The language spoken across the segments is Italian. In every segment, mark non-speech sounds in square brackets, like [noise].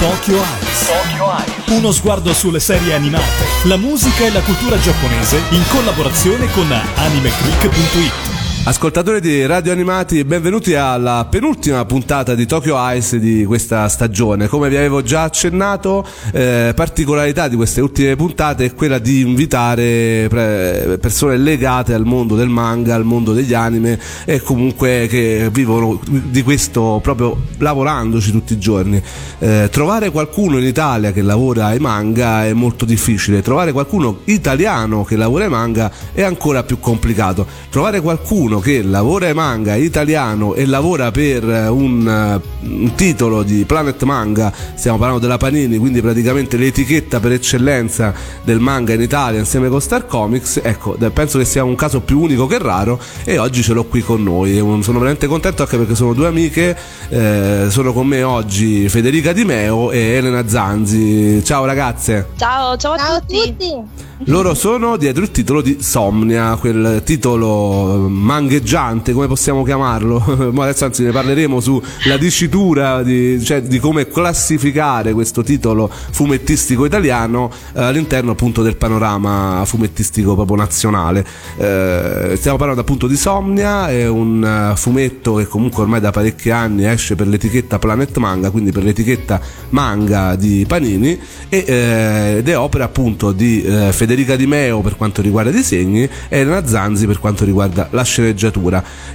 Tokyo Eyes. Tokyo Eyes. Uno sguardo sulle serie animate, la musica e la cultura giapponese in collaborazione con animeclick.it. Ascoltatori di Radio Animati, benvenuti alla penultima puntata di Tokyo Ice di questa stagione. Come vi avevo già accennato, eh, particolarità di queste ultime puntate è quella di invitare persone legate al mondo del manga, al mondo degli anime e comunque che vivono di questo proprio lavorandoci tutti i giorni. Eh, trovare qualcuno in Italia che lavora ai manga è molto difficile, trovare qualcuno italiano che lavora ai manga è ancora più complicato. Trovare qualcuno qualcuno che lavora ai manga italiano e lavora per un, uh, un, titolo di Planet Manga, stiamo parlando della Panini, quindi praticamente l'etichetta per eccellenza del manga in Italia insieme con Star Comics, ecco, penso che sia un caso più unico che raro e oggi ce l'ho qui con noi. Sono veramente contento anche perché sono due amiche, eh, sono con me oggi Federica Di Meo e Elena Zanzi. Ciao ragazze! Ciao, ciao a ciao tutti. Tutti. Loro sono dietro il titolo di Somnia, quel titolo mangheggiante, come possiamo chiamarlo? [laughs] Ma adesso anzi ne parleremo sulla dicitura di, cioè, di come classificare questo titolo fumettistico italiano eh, all'interno appunto del panorama fumettistico proprio nazionale. Eh, stiamo parlando appunto di Somnia, è un uh, fumetto che comunque ormai da parecchi anni esce per l'etichetta Planet Manga, quindi per l'etichetta manga di Panini e, eh, ed è opera appunto di eh, Federica Di Meo per quanto riguarda i disegni e Elena Zanzi per quanto riguarda la sceneggiatura.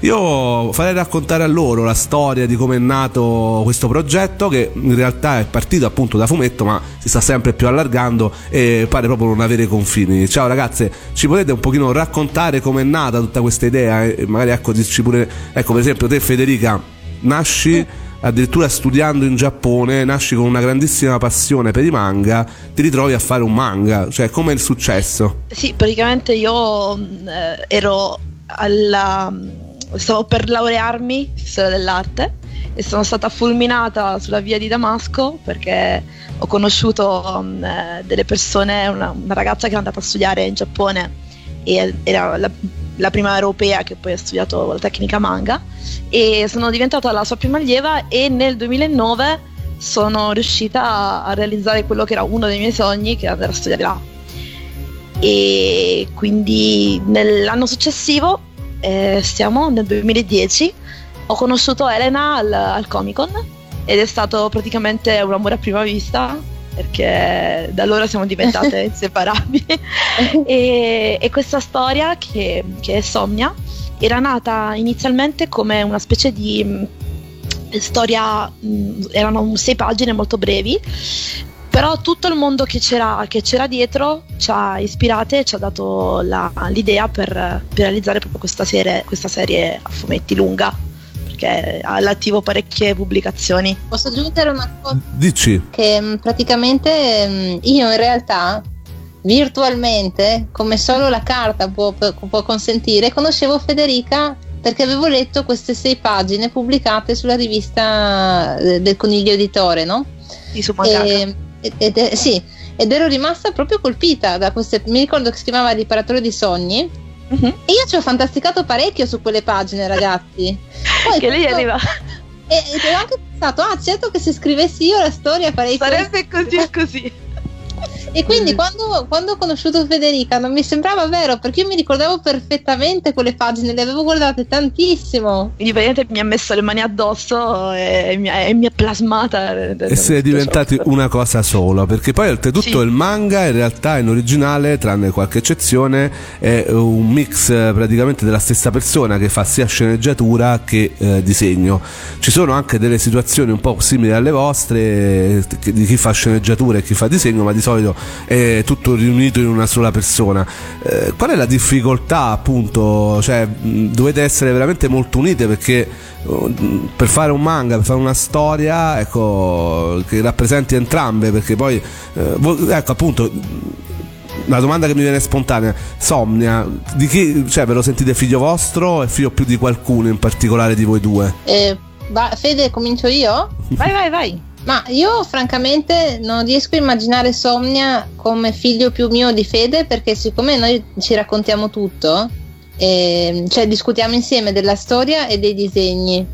Io farei raccontare a loro la storia di come è nato questo progetto che in realtà è partito appunto da fumetto ma si sta sempre più allargando e pare proprio non avere confini. Ciao ragazze, ci potete un pochino raccontare come è nata tutta questa idea e magari ecco dirci pure, ecco per esempio te Federica, nasci addirittura studiando in Giappone, nasci con una grandissima passione per i manga, ti ritrovi a fare un manga, cioè come è successo? Sì, praticamente io eh, ero alla stavo per laurearmi in storia dell'arte e sono stata fulminata sulla via di Damasco perché ho conosciuto um, delle persone, una, una, ragazza che è andata a studiare in Giappone e era la, la prima europea che poi ha studiato la tecnica manga e sono diventata la sua prima allieva e nel 2009 sono riuscita a realizzare quello che era uno dei miei sogni che era andare a studiare là e quindi nell'anno successivo eh, stiamo nel 2010 ho conosciuto Elena al, al Comic Con ed è stato praticamente un amore a prima vista perché da allora siamo diventate [laughs] inseparabili. E, e, questa storia che, che, è Somnia era nata inizialmente come una specie di mm, storia, mm, erano sei pagine molto brevi però tutto il mondo che c'era, che c'era dietro ci ha ispirate e ci ha dato la, l'idea per, per, realizzare proprio questa serie, questa serie a fumetti lunga perché ha all'attivo parecchie pubblicazioni. Posso aggiungere una cosa? Dici. Che mm, praticamente mm, io in realtà virtualmente, come solo la carta può, può consentire, conoscevo Federica perché avevo letto queste sei pagine pubblicate sulla rivista eh, del Coniglio Editore, no? Di su e, ed, ed, sì, ed ero rimasta proprio colpita da queste. Mi ricordo che si chiamava Riparatore di sogni. Uh-huh. E io ci ho fantasticato parecchio su quelle pagine, ragazzi. [laughs] Poi che lei arriva. E, e ho anche pensato, ah, certo che se scrivessi io la storia farei Sarebbe così e così. [laughs] E quindi quando, quando, ho conosciuto Federica non mi sembrava vero perché io mi ricordavo perfettamente quelle pagine, le avevo guardate tantissimo. Quindi praticamente mi ha messo le mani addosso e mi ha, e mi ha plasmata. E siete diventati una cosa sola perché poi oltretutto sì. il manga in realtà in originale, tranne qualche eccezione, è un mix praticamente della stessa persona che fa sia sceneggiatura che eh, disegno. Ci sono anche delle situazioni un po' simili alle vostre di chi fa sceneggiatura e chi fa disegno, ma di solito è tutto riunito in una sola persona. Eh, qual è la difficoltà appunto? Cioè, dovete essere veramente molto unite perché uh, per fare un manga, per fare una storia, ecco, che rappresenti entrambe, perché poi, eh, ecco appunto, la domanda che mi viene spontanea, Somnia, di chi, cioè ve lo sentite figlio vostro o è figlio più di qualcuno in particolare di voi due? Eh, va, Fede, comincio io? [laughs] Vai, vai, vai. Ma io francamente non riesco a immaginare Somnia come figlio più mio di Fede perché siccome noi ci raccontiamo tutto, eh, cioè discutiamo insieme della storia e dei disegni,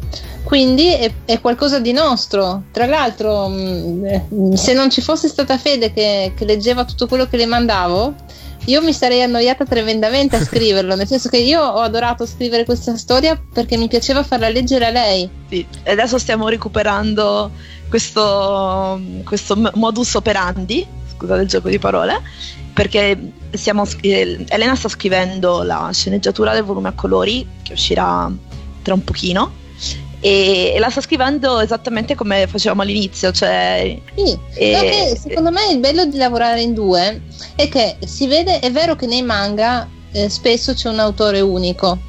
quindi è, è, qualcosa di nostro. Tra l'altro, mm, se non ci fosse stata Fede che, che leggeva tutto quello che le mandavo, io mi sarei annoiata tremendamente a scriverlo, nel senso che io ho adorato scrivere questa storia perché mi piaceva farla leggere a lei. Sì, e adesso stiamo recuperando questo, questo modus operandi, scusate il gioco di parole, perché stiamo, eh, Elena sta scrivendo la sceneggiatura del volume a colori che uscirà tra un pochino e, e, la sta scrivendo esattamente come facevamo all'inizio. Cioè, sì, e, secondo me il bello di lavorare in due è che si vede, è vero che nei manga eh, spesso c'è un autore unico.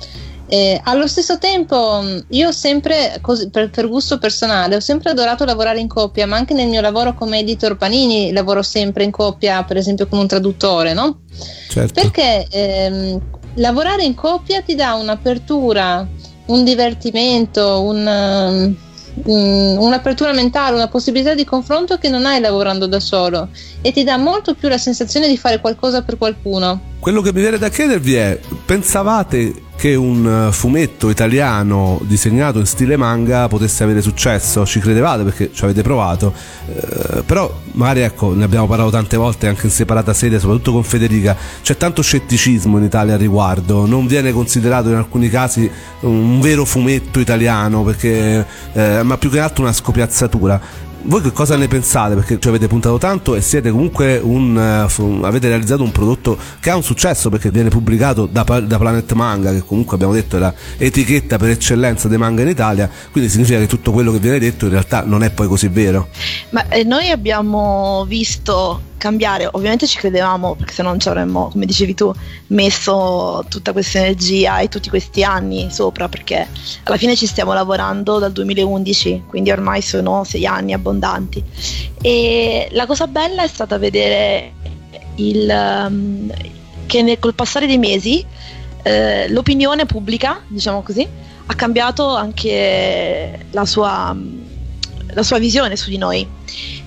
Eh, allo stesso tempo, io ho sempre, così, per, per, gusto personale, ho sempre adorato lavorare in coppia, ma anche nel mio lavoro come editor Panini lavoro sempre in coppia, per esempio con un traduttore, no? Certo. Perché ehm, lavorare in coppia ti dà un'apertura un divertimento, un, um, un'apertura mentale, una possibilità di confronto che non hai lavorando da solo e ti dà molto più la sensazione di fare qualcosa per qualcuno. Quello che mi viene da chiedervi è, pensavate che un eh, fumetto italiano disegnato in stile manga potesse avere successo, ci credevate perché ci avete provato, eh, però magari ecco, ne abbiamo parlato tante volte anche in separata sede, soprattutto con Federica, c'è tanto scetticismo in Italia al riguardo, non viene considerato in alcuni casi un vero fumetto italiano perché, eh, ma più che altro una scopiazzatura voi che cosa ne pensate? Perché ci avete puntato tanto e siete comunque un, uh, avete realizzato un prodotto che ha un successo perché viene pubblicato da, da Planet Manga, che comunque abbiamo detto è l'etichetta per eccellenza dei manga in Italia, quindi significa che tutto quello che viene detto in realtà non è poi così vero. Ma eh, noi abbiamo visto cambiare, ovviamente ci credevamo perché se non ci avremmo, come dicevi tu, messo tutta questa energia e tutti questi anni sopra perché alla fine ci stiamo lavorando dal 2011, quindi ormai sono sei anni abbondanti. E la cosa bella è stata vedere il, um, che nel, col passare dei mesi eh, l'opinione pubblica, diciamo così, ha cambiato anche la sua, la sua visione su di noi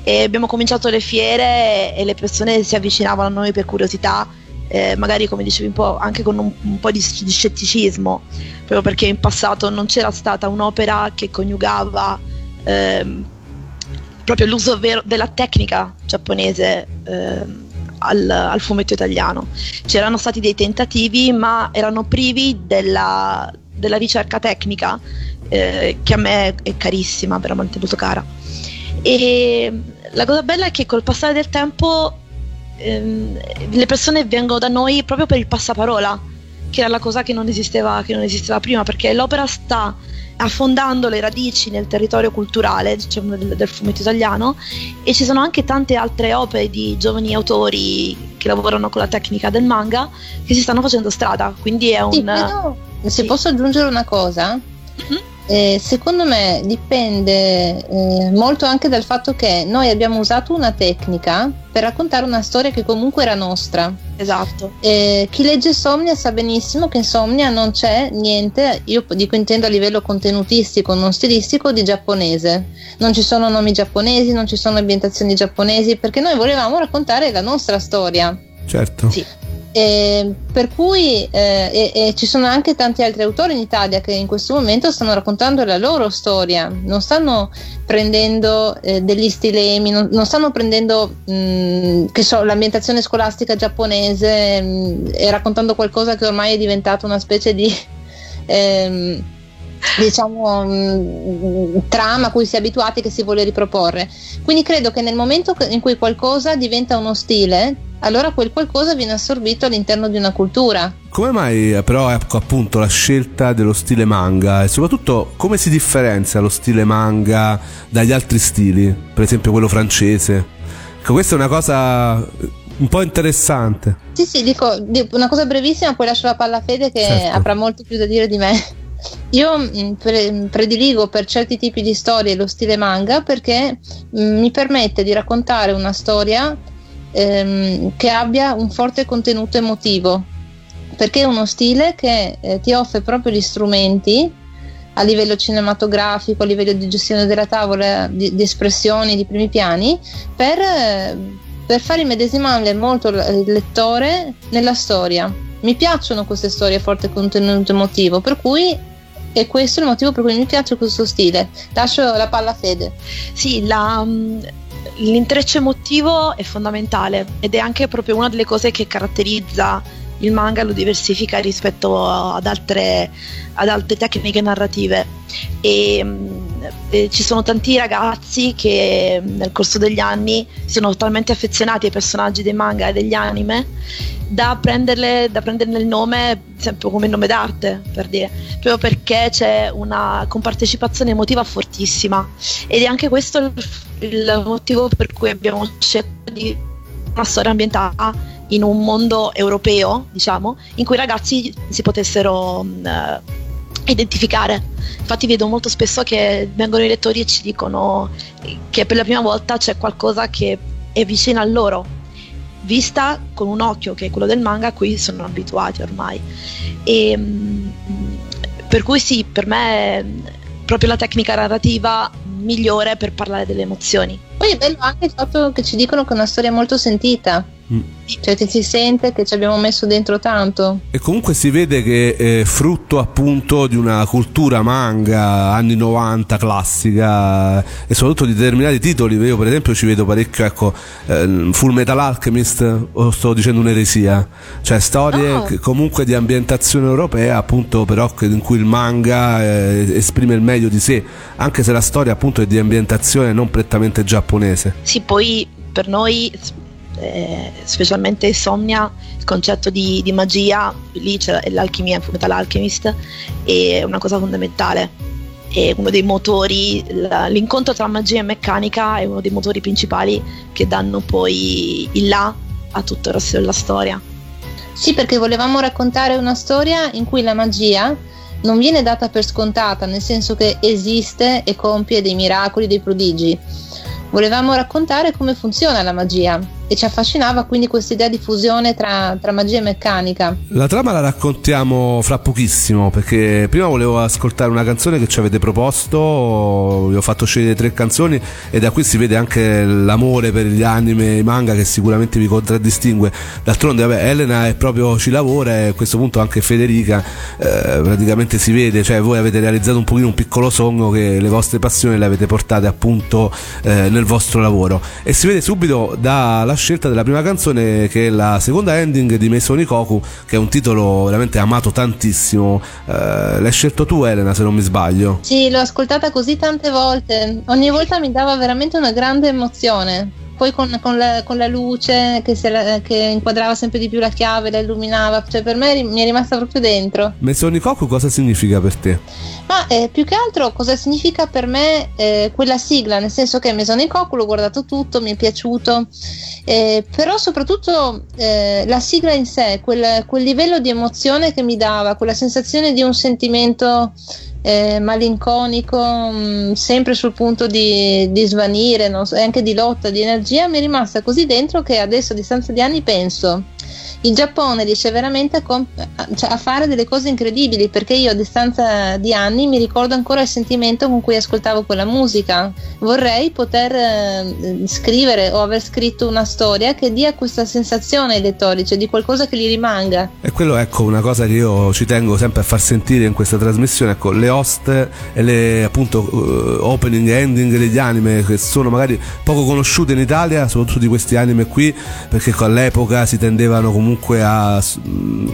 e abbiamo cominciato le fiere e le persone si avvicinavano a noi per curiosità, eh, magari come dicevi un po' anche con un, un po' di, di, scetticismo, proprio perché in passato non c'era stata un'opera che coniugava ehm, proprio l'uso vero della tecnica giapponese. Ehm, al, al, fumetto italiano. C'erano stati dei tentativi, ma erano privi della, della ricerca tecnica, eh, che a me è carissima, veramente molto cara. E la cosa bella è che col passare del tempo ehm, le persone vengono da noi proprio per il passaparola, che era la cosa che non esisteva, che non esisteva prima, perché l'opera sta affondando le radici nel territorio culturale diciamo, del, del, fumetto italiano e ci sono anche tante altre opere di giovani autori che lavorano con la tecnica del manga che si stanno facendo strada, quindi è un... Sì, però, se sì. posso aggiungere una cosa, mm-hmm. Eh, secondo me dipende eh, molto anche dal fatto che noi abbiamo usato una tecnica per raccontare una storia che comunque era nostra. Esatto. Eh, chi legge Somnia sa benissimo che in Somnia non c'è niente, io dico intendo a livello contenutistico, non stilistico, di giapponese. Non ci sono nomi giapponesi, non ci sono ambientazioni giapponesi, perché noi volevamo raccontare la nostra storia. Certo. Sì. E per cui eh, e, e ci sono anche tanti altri autori in Italia che in questo momento stanno raccontando la loro storia, non stanno prendendo eh, degli stilemi, non, non stanno prendendo mh, so, l'ambientazione scolastica giapponese mh, e raccontando qualcosa che ormai è diventato una specie di [laughs] ehm, diciamo mh, mm, trama a cui si è abituati che si vuole riproporre. Quindi credo che nel momento in cui qualcosa diventa uno stile allora quel qualcosa viene assorbito all'interno di una cultura. Come mai però ecco appunto la scelta dello stile manga e soprattutto come si differenzia lo stile manga dagli altri stili, per esempio quello francese? Ecco, questa è una cosa un po' interessante. Sì, sì, dico, una cosa brevissima, poi lascio la palla a Fede che certo. avrà molto più da dire di me. Io mm, pre- prediligo per certi tipi di storie lo stile manga perché mm, mi permette di raccontare una storia ehm, che abbia un forte contenuto emotivo, perché è uno stile che eh, ti offre proprio gli strumenti a livello cinematografico, a livello di gestione della tavola, di, di espressioni, di primi piani, per, eh, per far immedesimare molto il lettore nella storia. Mi piacciono queste storie a forte contenuto emotivo, per cui e questo è il motivo per cui mi piace questo stile. Lascio la palla a Fede. Sì, la, mm, l'intreccio emotivo è fondamentale ed è anche proprio una delle cose che caratterizza il manga, lo diversifica rispetto ad altre, ad altre tecniche narrative. E, mm, e, ci sono tanti ragazzi che mm, nel corso degli anni sono talmente affezionati ai personaggi dei manga e degli anime da, prenderle, da prenderne il nome sempre come nome d'arte, per dire, proprio perché c'è una compartecipazione emotiva fortissima. Ed è anche questo il, il motivo per cui abbiamo scelto di una storia ambientata in un mondo europeo, diciamo, in cui i ragazzi si potessero uh, identificare. Infatti vedo molto spesso che vengono i lettori e ci dicono che per la prima volta c'è qualcosa che è vicino a loro, vista con un occhio che è quello del manga a cui sono abituati ormai. E, mm, per cui sì, per me è proprio la tecnica narrativa migliore per parlare delle emozioni. Poi è bello anche il fatto che ci dicono che è una storia molto sentita. Cioè che si sente che ci abbiamo messo dentro tanto. E comunque si vede che è frutto appunto di una cultura manga anni 90 classica e soprattutto di determinati titoli. Io per esempio ci vedo parecchio, ecco, eh, Full Metal Alchemist, o sto dicendo un'eresia, cioè storie oh. comunque di ambientazione europea appunto però in cui il manga eh, esprime il meglio di sé, anche se la storia appunto è di ambientazione non prettamente giapponese. Sì, poi per noi eh, specialmente Insomnia, il concetto di, di, magia, lì c'è l'alchimia in Fullmetal Alchemist, è una cosa fondamentale. È uno dei motori, l'incontro tra magia e meccanica è uno dei motori principali che danno poi il là a tutto il resto della storia. Sì, perché volevamo raccontare una storia in cui la magia non viene data per scontata, nel senso che esiste e compie dei miracoli, dei prodigi. Volevamo raccontare come funziona la magia e ci affascinava quindi questa idea di fusione tra, tra, magia e meccanica. La trama la raccontiamo fra pochissimo perché prima volevo ascoltare una canzone che ci avete proposto, vi ho fatto scegliere tre canzoni e da qui si vede anche l'amore per gli anime e i manga che sicuramente vi contraddistingue. D'altronde vabbè, Elena proprio ci lavora e a questo punto anche Federica eh, praticamente si vede, cioè voi avete realizzato un pochino un piccolo sogno che le vostre passioni le avete portate appunto eh, nel vostro lavoro e si vede subito dalla scelta della prima canzone che è la seconda ending di Meisoni Koku che è un titolo veramente amato tantissimo. Eh, l'hai scelto tu Elena se non mi sbaglio. Sì l'ho ascoltata così tante volte. Ogni volta mi dava veramente una grande emozione poi con, con, la, con la, luce che, la, che, inquadrava sempre di più la chiave, la illuminava, cioè per me mi è rimasta proprio dentro. Mesonikoku cosa significa per te? Ma eh, più che altro cosa significa per me eh, quella sigla, nel senso che Mesonikoku l'ho guardato tutto, mi è piaciuto, eh, però soprattutto eh, la sigla in sé, quel, quel livello di emozione che mi dava, quella sensazione di un sentimento eh, malinconico, mh, mm, sempre sul punto di, di svanire, so, anche di lotta, di energia, mi è rimasta così dentro che adesso a distanza di anni penso il Giappone riesce veramente a, comp- cioè a, fare delle cose incredibili perché io a distanza di anni mi ricordo ancora il sentimento con cui ascoltavo quella musica. Vorrei poter eh, scrivere o aver scritto una storia che dia questa sensazione ai lettori, cioè di qualcosa che gli rimanga. E quello ecco una cosa che io ci tengo sempre a far sentire in questa trasmissione, ecco le host e le appunto uh, opening e ending degli anime che sono magari poco conosciute in Italia, soprattutto di questi anime qui, perché all'epoca si tendevano comunque comunque a mm,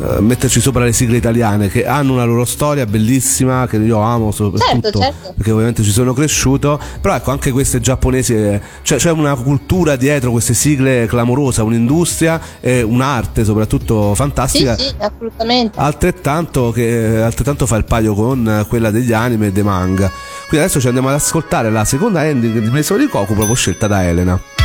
eh, metterci sopra le sigle italiane che hanno una loro storia bellissima che io amo soprattutto certo, certo. perché ovviamente ci sono cresciuto. Però ecco anche queste giapponesi eh, cioè, c'è una cultura dietro queste sigle clamorosa un'industria e un'arte soprattutto fantastica. Sì, sì, assolutamente. Altrettanto che altrettanto fa il paio con quella degli anime e dei manga. Quindi adesso ci andiamo ad ascoltare la seconda ending di Meso di Koku proprio scelta da Elena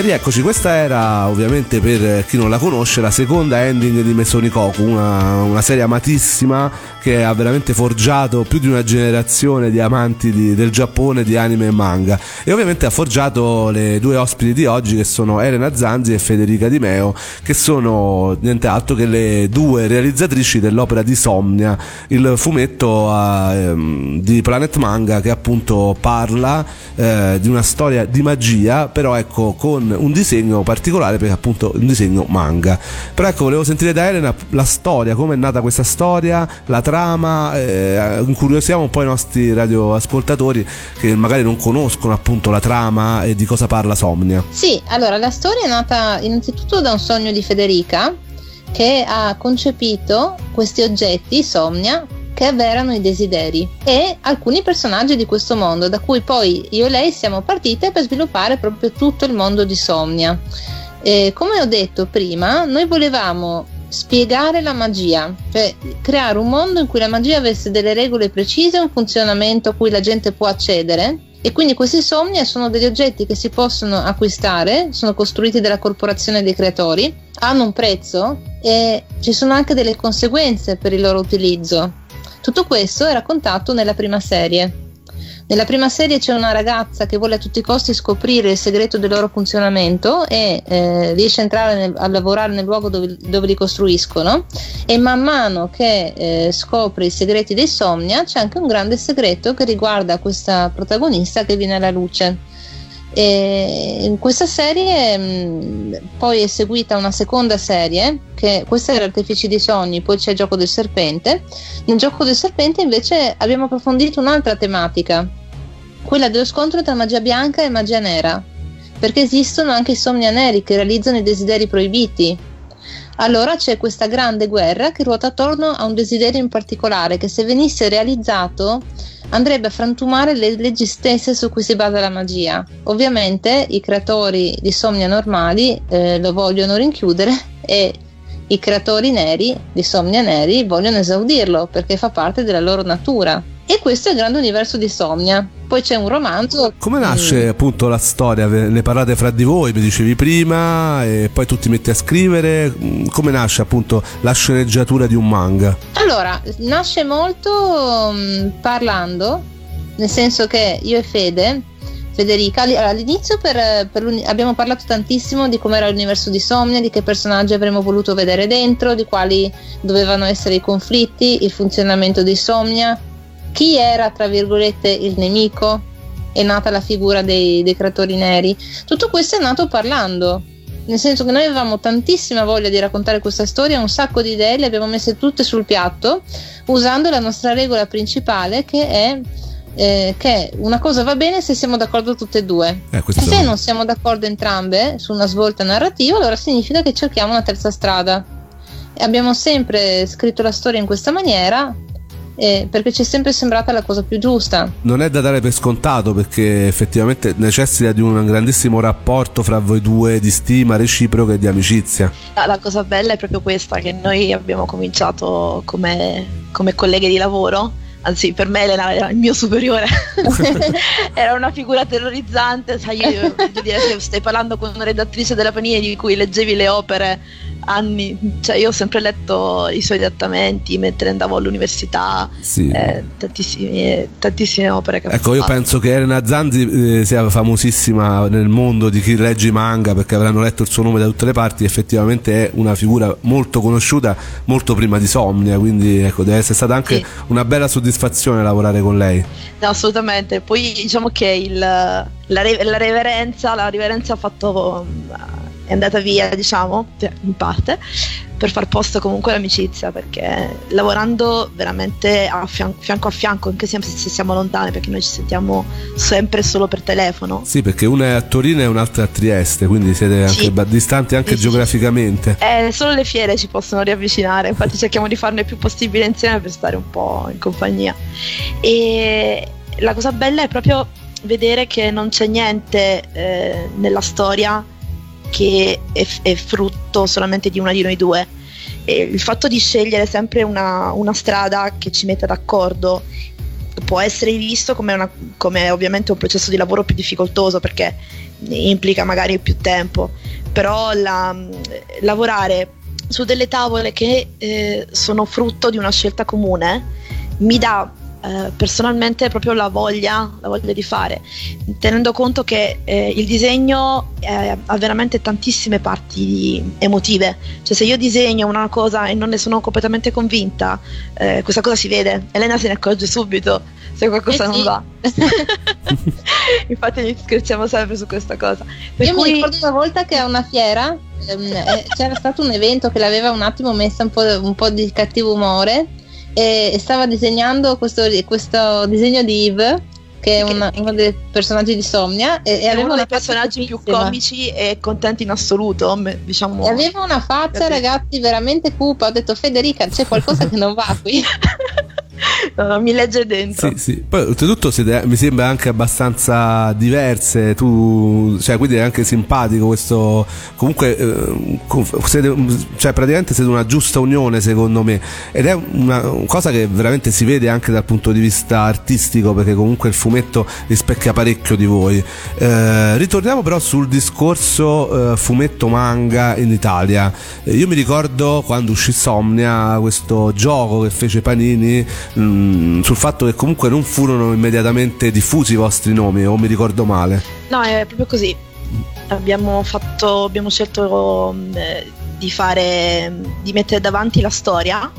rieccoci, questa era ovviamente per chi non la conosce la seconda ending di Mesonikoku, una, una serie amatissima che ha veramente forgiato più di una generazione di amanti di, del Giappone, di anime e manga. E ovviamente ha forgiato le due ospiti di oggi che sono Elena Zanzi e Federica Di Meo che sono niente altro che le due realizzatrici dell'opera di Somnia, il fumetto eh, di Planet Manga che appunto parla eh, di una storia di magia però ecco con un disegno particolare perché appunto un disegno manga. Però ecco, volevo sentire da Elena la storia, come è nata questa storia, la trama, eh, incuriosiamo un po' i nostri radioascoltatori che magari non conoscono appunto la trama e di cosa parla Somnia. Sì, allora la storia è nata innanzitutto da un sogno di Federica che ha concepito questi oggetti, Somnia, che avverano i desideri e alcuni personaggi di questo mondo, da cui poi io e lei siamo partite per sviluppare proprio tutto il mondo di Somnia. E come ho detto prima, noi volevamo spiegare la magia, cioè creare un mondo in cui la magia avesse delle regole precise, un funzionamento a cui la gente può accedere e quindi questi somnia sono degli oggetti che si possono acquistare, sono costruiti dalla corporazione dei creatori, hanno un prezzo e ci sono anche delle conseguenze per il loro utilizzo. Tutto questo è raccontato nella prima serie. Nella prima serie c'è una ragazza che vuole a tutti i costi scoprire il segreto del loro funzionamento e eh, riesce a entrare nel, a lavorare nel luogo dove, dove, li costruiscono e man mano che eh, scopre i segreti dei Somnia c'è anche un grande segreto che riguarda questa protagonista che viene alla luce. E in questa serie mh, poi è seguita una seconda serie, che questa era Artefici di Sogni, poi c'è Gioco del Serpente. Nel Gioco del Serpente invece abbiamo approfondito un'altra tematica, quella dello scontro tra magia bianca e magia nera, perché esistono anche i somnia neri che realizzano i desideri proibiti. Allora c'è questa grande guerra che ruota attorno a un desiderio in particolare che se venisse realizzato andrebbe a frantumare le leggi stesse su cui si basa la magia. Ovviamente i creatori di Somnia normali eh, lo vogliono rinchiudere [laughs] e i creatori neri di Somnia neri vogliono esaudirlo perché fa parte della loro natura. E questo è il grande universo di Somnia. Poi c'è un romanzo. Come nasce mm. appunto la storia? Ne parlate fra di voi, mi dicevi prima, e poi tu ti metti a scrivere. Mm, come nasce appunto la sceneggiatura di un manga? Allora, nasce molto um, parlando, nel senso che io e Fede Federica. All'inizio per, per abbiamo parlato tantissimo di com'era l'universo di Somnia, di che personaggi avremmo voluto vedere dentro, di quali dovevano essere i conflitti, il funzionamento di Somnia, chi era tra virgolette il nemico, è nata la figura dei, dei creatori neri. Tutto questo è nato parlando, nel senso che noi avevamo tantissima voglia di raccontare questa storia, un sacco di idee, le abbiamo messe tutte sul piatto, usando la nostra regola principale che è eh, che una cosa va bene se siamo d'accordo tutte e due. Eh, se non siamo d'accordo entrambe su una svolta narrativa, allora significa che cerchiamo una terza strada. E abbiamo sempre scritto la storia in questa maniera eh, perché ci è sempre sembrata la cosa più giusta. Non è da dare per scontato perché effettivamente necessita di un grandissimo rapporto fra voi due di stima reciproca e di amicizia. La cosa bella è proprio questa, che noi abbiamo cominciato come, come colleghe di lavoro anzi per me Elena era il mio superiore, [laughs] era una figura terrorizzante, sai, io, dire, stai parlando con una redattrice della Panini di cui leggevi le opere anni, cioè io ho sempre letto i suoi adattamenti mentre andavo all'università, sì. eh, tantissime, tantissime, opere che Ecco, io fatto. penso che Elena Zanzi eh, sia famosissima nel mondo di chi legge i manga perché avranno letto il suo nome da tutte le parti, effettivamente è una figura molto conosciuta molto prima di Somnia, quindi ecco, deve essere stata anche sì. una bella soddisfazione lavorare con lei. No, assolutamente, poi diciamo che il, la, la reverenza, la reverenza ha fatto è andata via, diciamo, in parte, per far posto comunque all'amicizia, perché lavorando veramente a fianco, fianco a fianco, anche se siamo lontane, perché noi ci sentiamo sempre solo per telefono. Sì, perché una è a Torino e un'altra a Trieste, quindi siete anche sì. distanti anche sì, geograficamente. Eh, solo le fiere ci possono riavvicinare, infatti cerchiamo di farne il più possibile insieme per stare un po' in compagnia. E la cosa bella è proprio vedere che non c'è niente eh, nella storia che è, è frutto solamente di una di noi due. E il fatto di scegliere sempre una, una strada che ci metta d'accordo può essere visto come, una, come ovviamente un processo di lavoro più difficoltoso perché implica magari più tempo, però la, lavorare su delle tavole che eh, sono frutto di una scelta comune mi dà eh, personalmente proprio la voglia, la voglia di fare, tenendo conto che eh, il disegno eh, ha veramente tantissime parti emotive, cioè se io disegno una cosa e non ne sono completamente convinta, eh, questa cosa si vede, Elena se ne accorge subito se qualcosa Eh non sì. va. [laughs] [laughs] Infatti scherziamo sempre su questa cosa. Per Io cui- mi ricordo una volta che a una fiera ehm, eh, c'era stato un evento che l'aveva un attimo messa un po', un po' di cattivo umore e, stava disegnando questo, questo disegno di Yves che è una- uno dei personaggi di Somnia e, e aveva uno dei personaggi più comici e contenti in assoluto, diciamo. E aveva una faccia, ragazzi, veramente cupa. Ho detto, Federica, c'è qualcosa che non va qui. [laughs] No, mi legge dentro. Sì, sì. Poi oltretutto siete, mi sembra anche abbastanza diverse, tu, cioè, quindi è anche simpatico questo, comunque, eh, siete, cioè, praticamente siete una giusta unione secondo me, ed è una cosa che veramente si vede anche dal punto di vista artistico, perché comunque il fumetto rispecchia parecchio di voi. Eh, ritorniamo però sul discorso eh, fumetto manga in Italia. Eh, io mi ricordo quando uscì Somnia, questo gioco che fece Panini, mh, sul fatto che comunque non furono immediatamente diffusi i vostri nomi, o mi ricordo male. No, è proprio così. Abbiamo fatto, abbiamo scelto mh, eh, di fare, di mettere davanti la storia,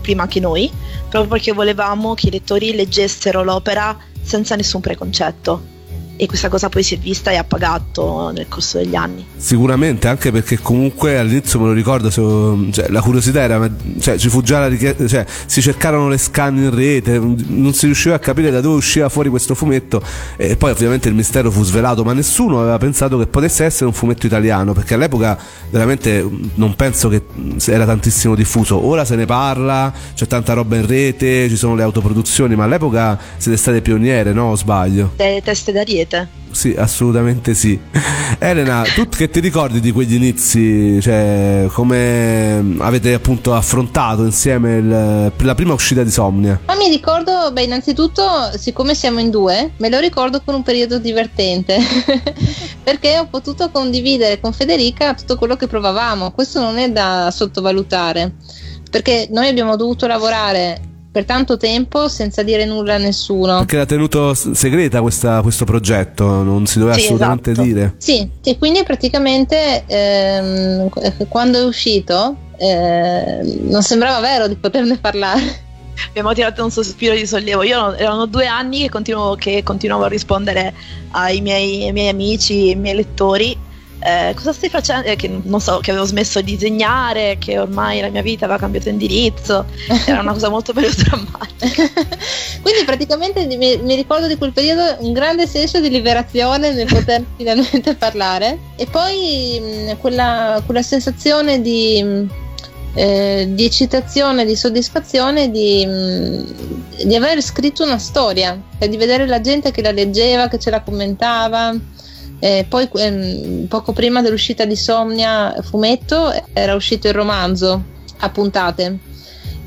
prima che noi, proprio perché volevamo che i lettori leggessero l'opera senza nessun preconcetto. E questa cosa poi si è vista e ha pagato nel corso degli anni. Sicuramente, anche perché comunque all'inizio me lo ricordo, cioè, la curiosità era, cioè, ci fu già la richiesta, cioè, si cercarono le scan in rete, non si riusciva a capire da dove usciva fuori questo fumetto e poi ovviamente il mistero fu svelato, ma nessuno aveva pensato che potesse essere un fumetto italiano, perché all'epoca veramente non penso che era tantissimo diffuso, ora se ne parla, c'è tanta roba in rete, ci sono le autoproduzioni, ma all'epoca siete state pioniere, no? O sbaglio? Delle teste d'ariete. Sì, assolutamente sì. [laughs] Elena, tu che ti ricordi di quegli inizi? Cioè, come avete appunto affrontato insieme il- la prima uscita di Somnia? Ma mi ricordo, beh, innanzitutto, siccome siamo in due, me lo ricordo con un periodo divertente. [laughs] Perché ho potuto condividere con Federica tutto quello che provavamo. Questo non è da sottovalutare. Perché noi abbiamo dovuto lavorare per tanto tempo senza dire nulla a nessuno. Perché era tenuto segreta questa- questo progetto, non si doveva Sì, assolutamente esatto. dire. Sì, e quindi praticamente ehm, qu- quando è uscito ehm, non sembrava vero di poterne parlare. [laughs] Abbiamo tirato un sospiro di sollievo. Io erano due anni che continuavo, che continuavo a rispondere ai miei, ai miei amici, ai miei lettori. Eh, cosa stai facendo? Eh, che non so, che avevo smesso di disegnare, che ormai la mia vita aveva cambiato indirizzo. Era una cosa molto melodrammatica. [laughs] Quindi praticamente mi, mi ricordo di quel periodo un grande senso di liberazione nel poter [laughs] finalmente parlare e poi mh, quella, quella sensazione di, mh, eh, di eccitazione, di soddisfazione di, mh, di aver scritto una storia e di vedere la gente che la leggeva, che ce la commentava. Eh, poi ehm, poco prima dell'uscita di Somnia fumetto era uscito il romanzo a puntate.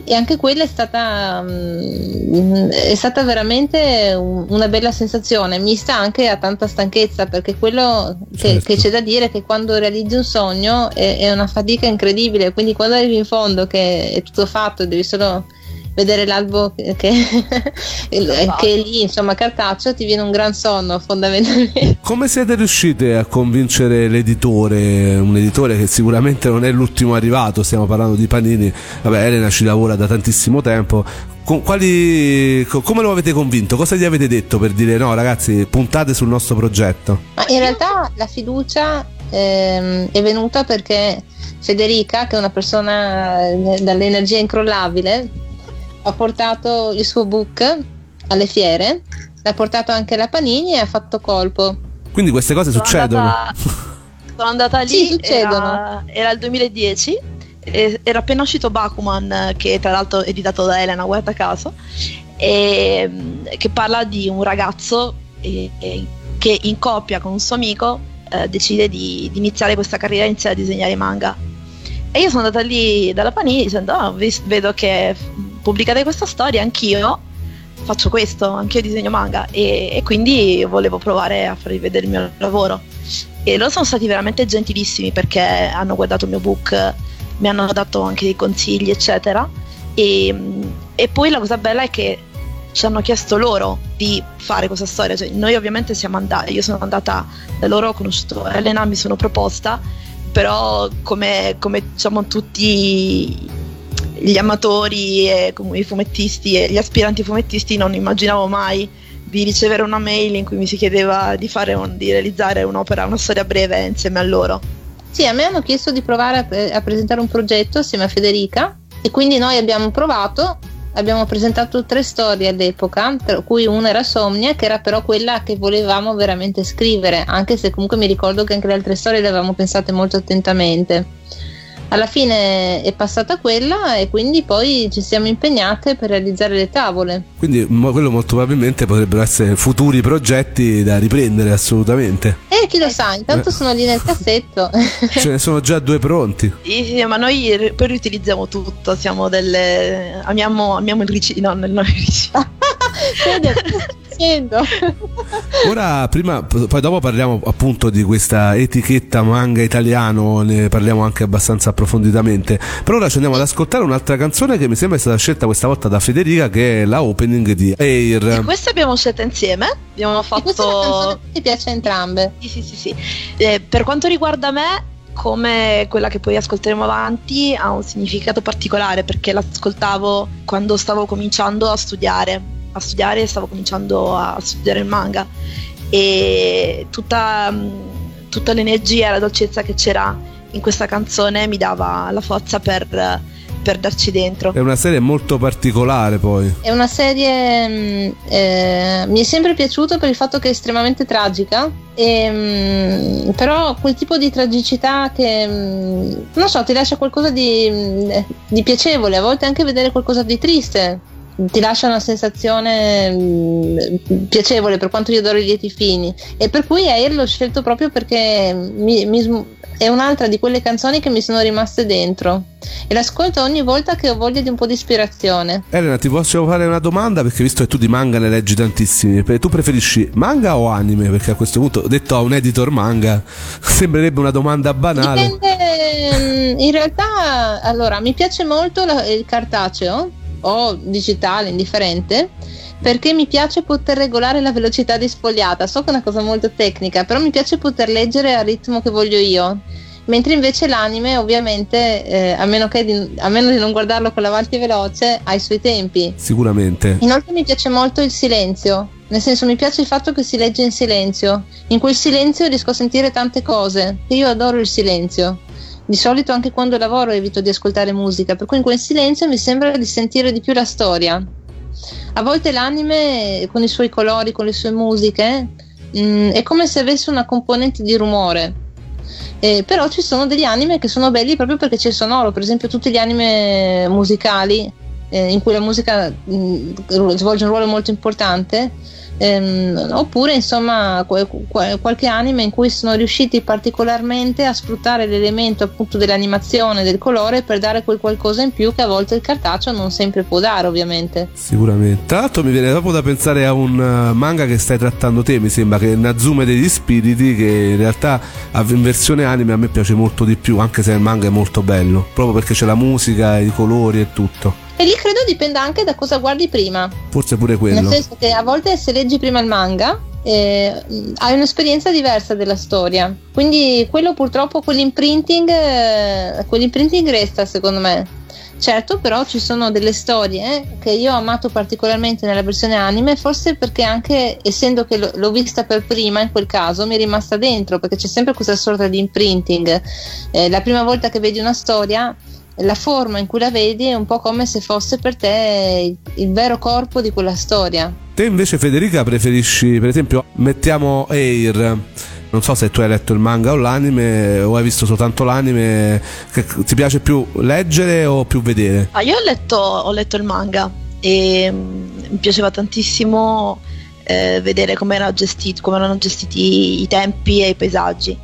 E anche quella è stata, mm, è stata veramente un- una bella sensazione, mista anche a tanta stanchezza, perché quello che, Certo. che c'è da dire è che quando realizzi un sogno è, è una fatica incredibile, quindi quando arrivi in fondo che è tutto fatto e devi solo vedere l'albo che, che, [laughs] che è lì, insomma, cartaceo, ti viene un gran sonno [laughs] fondamentalmente. Come siete riusciti a convincere l'editore, un editore che sicuramente non è l'ultimo arrivato, stiamo parlando di Panini, vabbè Elena ci lavora da tantissimo tempo, con quali, co- come lo avete convinto? Cosa gli avete detto per dire no ragazzi puntate sul nostro progetto? Ma in realtà la fiducia ehm, è venuta perché Federica, che è una persona eh, dall'energia incrollabile, ha portato il suo book alle fiere, l'ha portato anche alla Panini e ha fatto colpo. Quindi queste cose Sono succedono. andata- [laughs] sono andata lì, Sì, succedono. Era, era il 2010, e- era appena uscito Bakuman, che tra l'altro è editato da Elena, guarda caso, e, mm, che parla di un ragazzo eh, eh, che in coppia con un suo amico eh, decide di, di iniziare questa carriera e iniziare a disegnare manga. E io sono andata lì dalla Panini dicendo, "Ah, vis- vedo che pubblicate questa storia, anch'io faccio questo, anche io disegno manga e, e quindi volevo provare a farvi vedere il mio lavoro. E loro sono stati veramente gentilissimi perché hanno guardato il mio book, mi hanno dato anche dei consigli, eccetera. E, e poi la cosa bella è che ci hanno chiesto loro di fare questa storia. Cioè, noi ovviamente siamo andati, io sono andata da loro, ho conosciuto Elena, mi sono proposta, però come, come diciamo tutti gli amatori e i fumettisti e gli aspiranti fumettisti non immaginavo mai di ricevere una mail in cui mi si chiedeva di, un, di realizzare un'opera, una storia breve insieme a loro. Sì, a me hanno chiesto di provare a, a presentare un progetto assieme a Federica e quindi noi abbiamo provato abbiamo presentato tre storie all'epoca, tra cui una era Somnia, che era però quella che volevamo veramente scrivere, anche se comunque mi ricordo che anche le altre storie le avevamo pensate molto attentamente alla fine è passata quella e quindi poi ci siamo impegnate per realizzare le tavole. Quindi quello molto probabilmente potrebbero essere futuri progetti da riprendere assolutamente. Eh, chi lo sa, intanto eh. sono lì nel cassetto. [laughs] Ce ne sono già due pronti. Sì, sì, ma noi poi riutilizziamo tutto, siamo delle... amiamo, amiamo il riciclo, no, non il riciclo. [laughs] facendo? [laughs] Ora, prima, poi dopo parliamo appunto di questa etichetta manga italiano, ne parliamo anche abbastanza approfonditamente. Per ora ci andiamo ad ascoltare un'altra canzone che mi sembra sia stata scelta questa volta da Federica, che è la opening di Air. E questa abbiamo scelta insieme. Abbiamo fatto. E questa è una canzone che piace a entrambe. Sì, sì, sì. sì. Eh, per quanto riguarda me, come quella che poi ascolteremo avanti ha un significato particolare perché l'ascoltavo quando stavo cominciando a studiare a studiare e stavo cominciando a studiare il manga e tutta, tutta l'energia e la dolcezza che c'era in questa canzone mi dava la forza per, per darci dentro. È una serie molto particolare poi. È una serie... Mm, eh, mi è sempre piaciuto per il fatto che è estremamente tragica, e, mm, però quel tipo di tragicità che, mm, non so, ti lascia qualcosa di, di piacevole, a volte anche vedere qualcosa di triste ti lascia una sensazione mh, mm, piacevole per quanto io adoro i lieti fini e per cui Air l'ho scelto proprio perché mi, mi, è un'altra di quelle canzoni che mi sono rimaste dentro e l'ascolto ogni volta che ho voglia di un po' di ispirazione. Elena, ti posso fare una domanda perché visto che tu di manga ne leggi tantissimi, tu preferisci manga o anime? Perché a questo punto, detto a un editor manga, [laughs] sembrerebbe una domanda banale. Dipende, mm, in realtà, allora, mi piace molto il cartaceo o digitale, indifferente, perché mi piace poter regolare la velocità di sfogliata. So che è una cosa molto tecnica, però mi piace poter leggere al ritmo che voglio io. Mentre invece l'anime, ovviamente, eh, a, meno di, a, meno di non guardarlo con l'avanti veloce, ha i suoi tempi. Sicuramente. Inoltre mi piace molto il silenzio. Nel senso, mi piace il fatto che si legge in silenzio. In quel silenzio riesco a sentire tante cose. Io adoro il silenzio. Di solito anche quando lavoro evito di ascoltare musica, per cui in quel silenzio mi sembra di sentire di più la storia. A volte l'anime, con i suoi colori, con le sue musiche, mh, mm, è come se avesse una componente di rumore. Eh, però ci sono degli anime che sono belli proprio perché c'è il sonoro, per esempio tutti gli anime musicali eh, in cui la musica mh, mm, svolge un ruolo molto importante ehm, oppure insomma qualche anime in cui sono riusciti particolarmente a sfruttare l'elemento appunto dell'animazione, del colore per dare quel qualcosa in più che a volte il cartaceo non sempre può dare ovviamente. Sicuramente. Tra l'altro mi viene proprio da pensare a un eh, manga che stai trattando te, mi sembra che è Nazume degli spiriti che in realtà in versione anime a me piace molto di più, anche se il manga è molto bello, proprio perché c'è la musica, i colori e tutto. E lì credo dipenda anche da cosa guardi prima. Forse pure quello. Nel senso che a volte se leggi prima il manga eh, hai un'esperienza diversa della storia. Quindi quello purtroppo, quell'imprinting, eh, quell'imprinting resta secondo me. Certo, però ci sono delle storie che io ho amato particolarmente nella versione anime, forse perché anche essendo che l'ho vista per prima in quel caso mi è rimasta dentro, perché c'è sempre questa sorta di imprinting. Eh, la prima volta che vedi una storia la forma in cui la vedi è un po' come se fosse per te il, vero corpo di quella storia. Te invece Federica preferisci, per esempio, mettiamo Air non so se tu hai letto il manga o l'anime o hai visto soltanto l'anime che ti piace più leggere o più vedere? Ah, io ho letto, ho letto il manga e mm, mi piaceva tantissimo eh, vedere come, era gestito, come erano gestiti i tempi e i paesaggi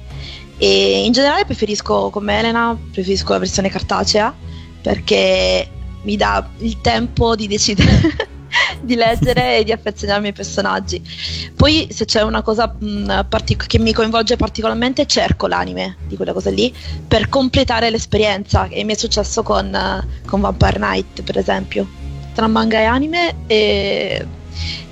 e in generale preferisco come Elena preferisco la versione cartacea perché mi dà il tempo di decidere [laughs] di leggere e di affezionarmi ai personaggi. Poi se c'è una cosa mh, partic- che mi coinvolge particolarmente cerco l'anime di quella cosa lì per completare l'esperienza e mi è successo con, uh, con Vampire Knight per esempio, tra manga e anime e,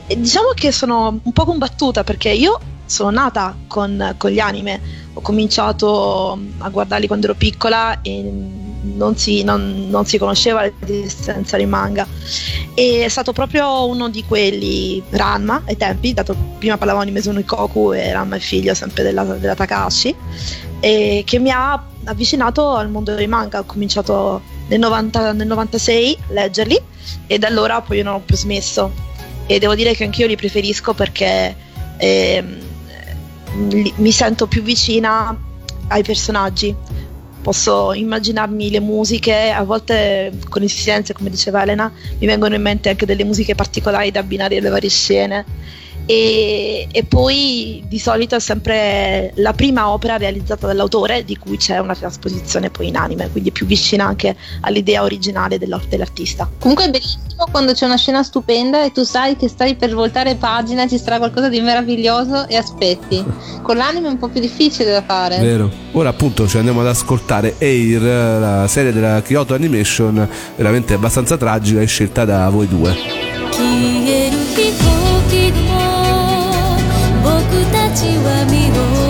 e diciamo che sono un po' combattuta perché io sono nata con, con, gli anime, ho cominciato a guardarli quando ero piccola e non si, non, non si conosceva l'esistenza di manga. E è stato proprio uno di quelli, Ranma ai tempi, dato prima parlavamo di Mesuno Ikoku e Ranma è figlio sempre della, della Takashi, e che mi ha avvicinato al mondo dei manga. Ho cominciato nel, 90, nel 96 a leggerli e da allora poi non ho più smesso. E devo dire che anch'io li preferisco perché. Eh, mi sento più vicina ai personaggi. Posso immaginarmi le musiche, a volte con il silenzio, come diceva Elena, mi vengono in mente anche delle musiche particolari da abbinare alle varie scene e, e, poi di solito è sempre la prima opera realizzata dall'autore di cui c'è una trasposizione poi in anime, quindi più vicina anche all'idea originale dell'artista. Comunque è bellissimo quando c'è una scena stupenda e tu sai che stai per voltare pagina, ci sarà qualcosa di meraviglioso e aspetti. Con l'anime è un po' più difficile da fare. Vero. Ora appunto ci andiamo ad ascoltare Air, la serie della Kyoto Animation, veramente abbastanza tragica e scelta da voi due. ちは見事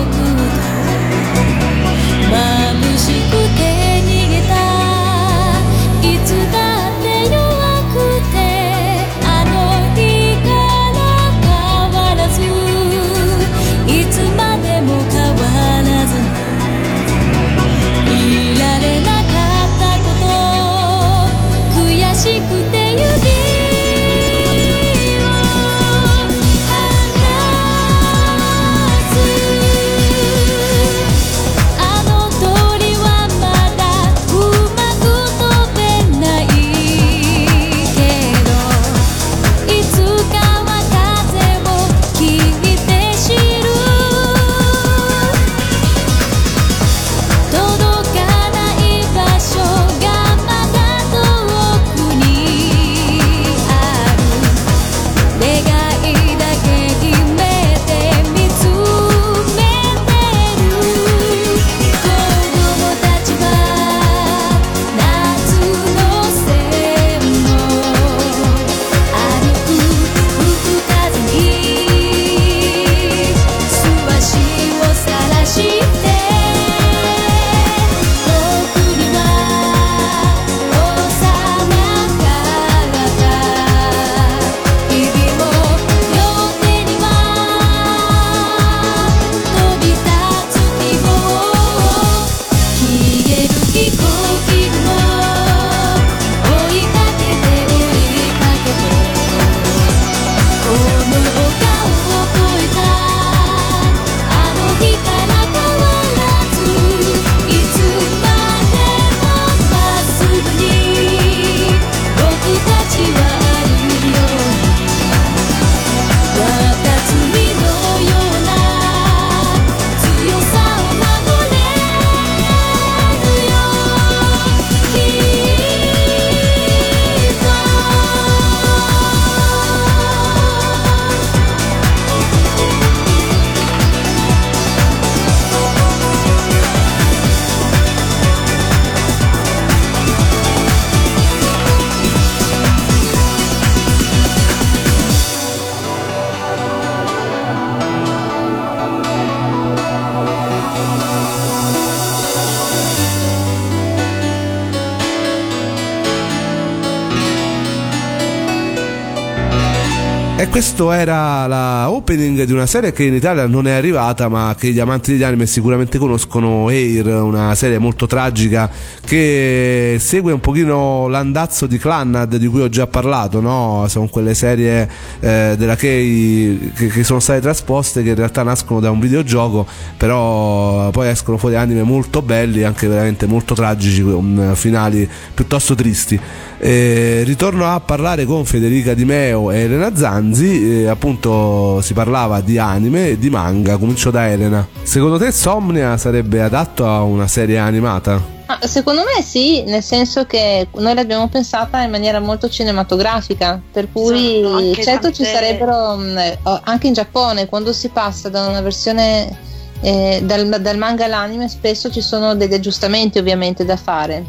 questo era la opening di una serie che in Italia non è arrivata, ma che gli amanti degli anime sicuramente conoscono, Air, una serie molto tragica che segue un pochino l'andazzo di Clannad di cui ho già parlato, no? Sono quelle serie eh, della Kei che, che, sono state trasposte che in realtà nascono da un videogioco, però poi escono fuori anime molto belli, anche veramente molto tragici, con finali piuttosto tristi. Eh, ritorno a parlare con Federica Di Meo e Elena Zanzi, eh, appunto si parlava di anime e di manga, comincio da Elena. Secondo te Somnia sarebbe adatto a una serie animata? Ma secondo me sì, nel senso che noi l'abbiamo pensata in maniera molto cinematografica, per cui Sono anche certo ci tante- sarebbero mh, oh, anche in Giappone quando si passa da una versione eh, dal, dal manga all'anime spesso ci sono degli aggiustamenti ovviamente da fare,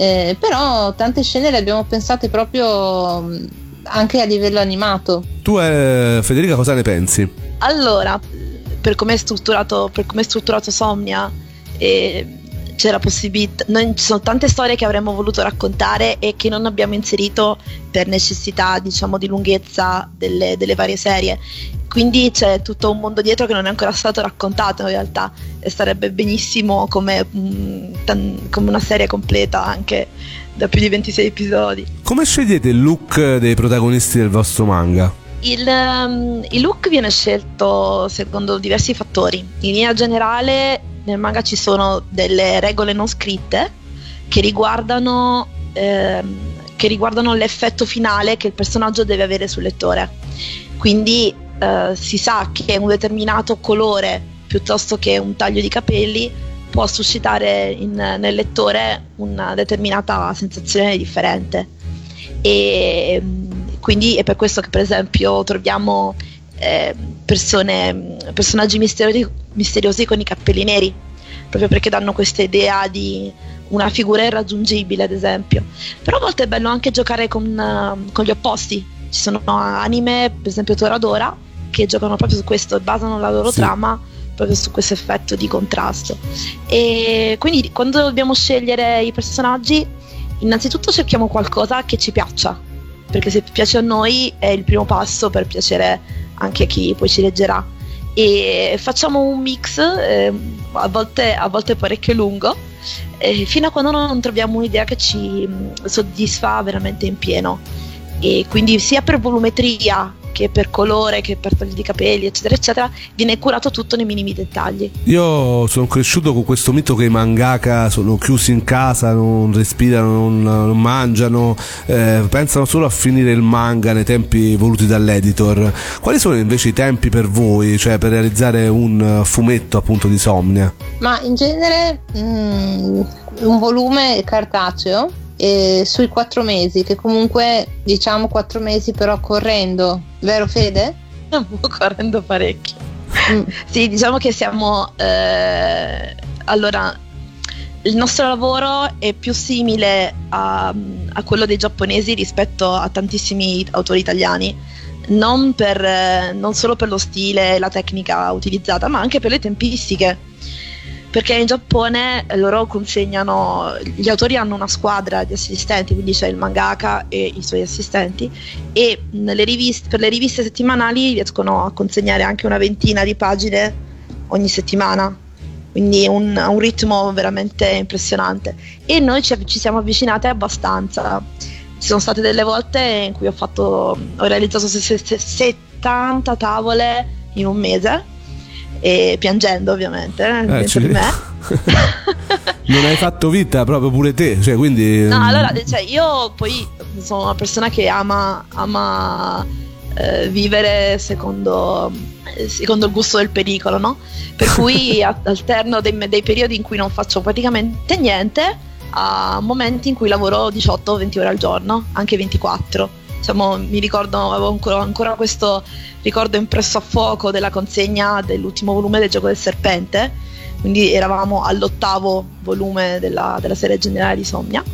Eh, però tante scene le abbiamo pensate proprio mh, anche a livello animato. Tu, eh, Federica, cosa ne pensi? Allora, per come è strutturato, per come è strutturato Somnia, eh, c'è la possibilità. Noi, ci sono tante storie che avremmo voluto raccontare e che non abbiamo inserito per necessità, diciamo, di lunghezza delle, delle varie serie. Quindi c'è tutto un mondo dietro che non è ancora stato raccontato in realtà e sarebbe benissimo come, mm, come una serie completa anche da più di 26 episodi. Come scegliete il look dei protagonisti del vostro manga? Il, um, il look viene scelto secondo diversi fattori. In linea generale, nel manga ci sono delle regole non scritte che riguardano, ehm, che riguardano l'effetto finale che il personaggio deve avere sul lettore. Quindi eh, si sa che un determinato colore piuttosto che un taglio di capelli può suscitare in- nel lettore una determinata sensazione differente. E mm, quindi è per questo che per esempio troviamo eh, persone, personaggi misteriosi, misteriosi con i capelli neri proprio perché danno questa idea di una figura irraggiungibile ad esempio. Però a volte è bello anche giocare con, eh, con gli opposti. Ci sono anime per esempio Toradora che giocano proprio su questo e basano la loro Sì. trama proprio su questo effetto di contrasto e quindi quando dobbiamo scegliere i personaggi innanzitutto cerchiamo qualcosa che ci piaccia, perché se piace a noi è il primo passo per piacere anche a chi poi ci leggerà. E facciamo un mix, eh, a, volte, a volte parecchio lungo, eh, fino a quando non troviamo un'idea che ci soddisfa veramente in pieno. E quindi sia per volumetria che per colore, che per taglio di capelli, eccetera, eccetera, viene curato tutto nei minimi dettagli. Io sono cresciuto con questo mito che i mangaka sono chiusi in casa, non respirano, non, non mangiano, eh, pensano solo a finire il manga nei tempi voluti dall'editor. Quali sono invece i tempi per voi, cioè per realizzare un fumetto appunto di Somnia? Ma in genere mm, un volume cartaceo eh, sui quattro mesi, che comunque diciamo quattro mesi però correndo, vero Fede? [laughs] Correndo parecchio. Mm. [laughs] Sì, diciamo che siamo. eh, allora, il nostro lavoro è più simile a, a quello dei giapponesi rispetto a tantissimi autori italiani. Non, per, non solo per lo stile e la tecnica utilizzata, ma anche per le tempistiche. Perché in Giappone loro consegnano, gli autori hanno una squadra di assistenti, quindi c'è il mangaka e i suoi assistenti, e riviste- per le riviste settimanali riescono a consegnare anche una ventina di pagine ogni settimana, quindi un, un ritmo veramente impressionante. E noi ci, ci siamo avvicinate abbastanza. Ci sono state delle volte in cui ho, fatto, ho realizzato se- se- se- 70 tavole in un mese, e piangendo ovviamente, eh, dentro ci- di me. [laughs] non hai fatto vita proprio pure te, cioè quindi... No, mm, allora, cioè, io poi sono una persona che ama, ama eh, vivere secondo, secondo il gusto del pericolo, no? Per cui [laughs] alterno dei, dei periodi in cui non faccio praticamente niente a momenti in cui lavoro 18-20 ore al giorno, anche 24. Diciamo, mi ricordo, avevo ancora, ancora questo ricordo impresso a fuoco della consegna dell'ultimo volume del Gioco del Serpente, quindi eravamo all'ottavo volume della, della serie generale di Somnia.